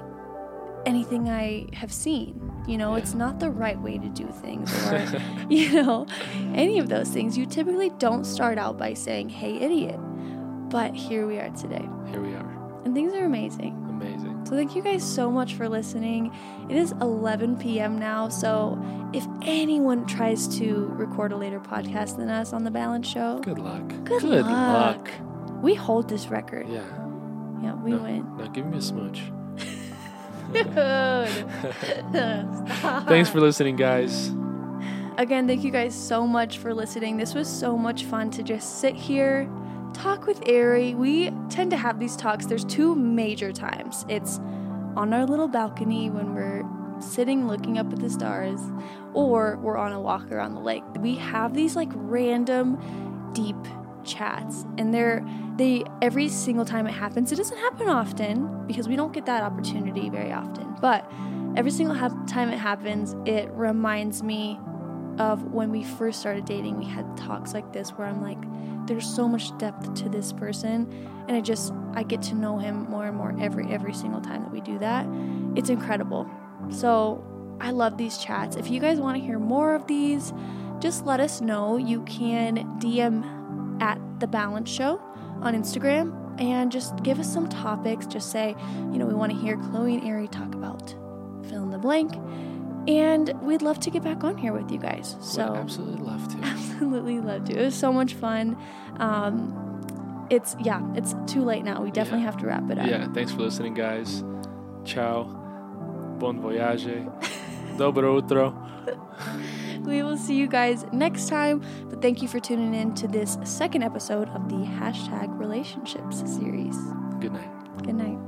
anything I have seen. You know, it's not the right way to do things or, you know, any of those things. You typically don't start out by saying, hey, idiot. But here we are today. Here we are. And things are amazing. Amazing. So thank you guys so much for listening. It is 11 p.m. now, so if anyone tries to record a later podcast than us on the Balance Show, Good luck. Good luck. luck. we hold this record. Yeah. Yeah, we no, win. Now give me a smooch. Thanks for listening, guys. Again, thank you guys so much for listening. This was so much fun to just sit here, talk with Eri. We tend to have these talks. There's two major times. It's on our little balcony when we're sitting looking up at the stars, or we're on a walk around the lake. We have these like random deep chats and they're they every single time it happens it doesn't happen often because we don't get that opportunity very often. But every single hap- time it happens it reminds me of when we first started dating we had talks like this where i'm like there's so much depth to this person and i just i get to know him more and more every every single time that we do that. It's incredible. So i love these chats. If you guys want to hear more of these just let us know. You can dm at the balance show on instagram and just give us some topics just say you know we want to hear chloe and eri talk about fill in the blank and we'd love to get back on here with you guys so Would absolutely love to. absolutely love to. It was so much fun. Um, It's yeah, it's too late now. We definitely Yeah. have to wrap it up. Yeah, thanks for listening, guys. Ciao. Bon voyage. Dobro utro. We will see you guys next time. But thank you for tuning in to this second episode of the hashtag relationships series. Good night. Good night.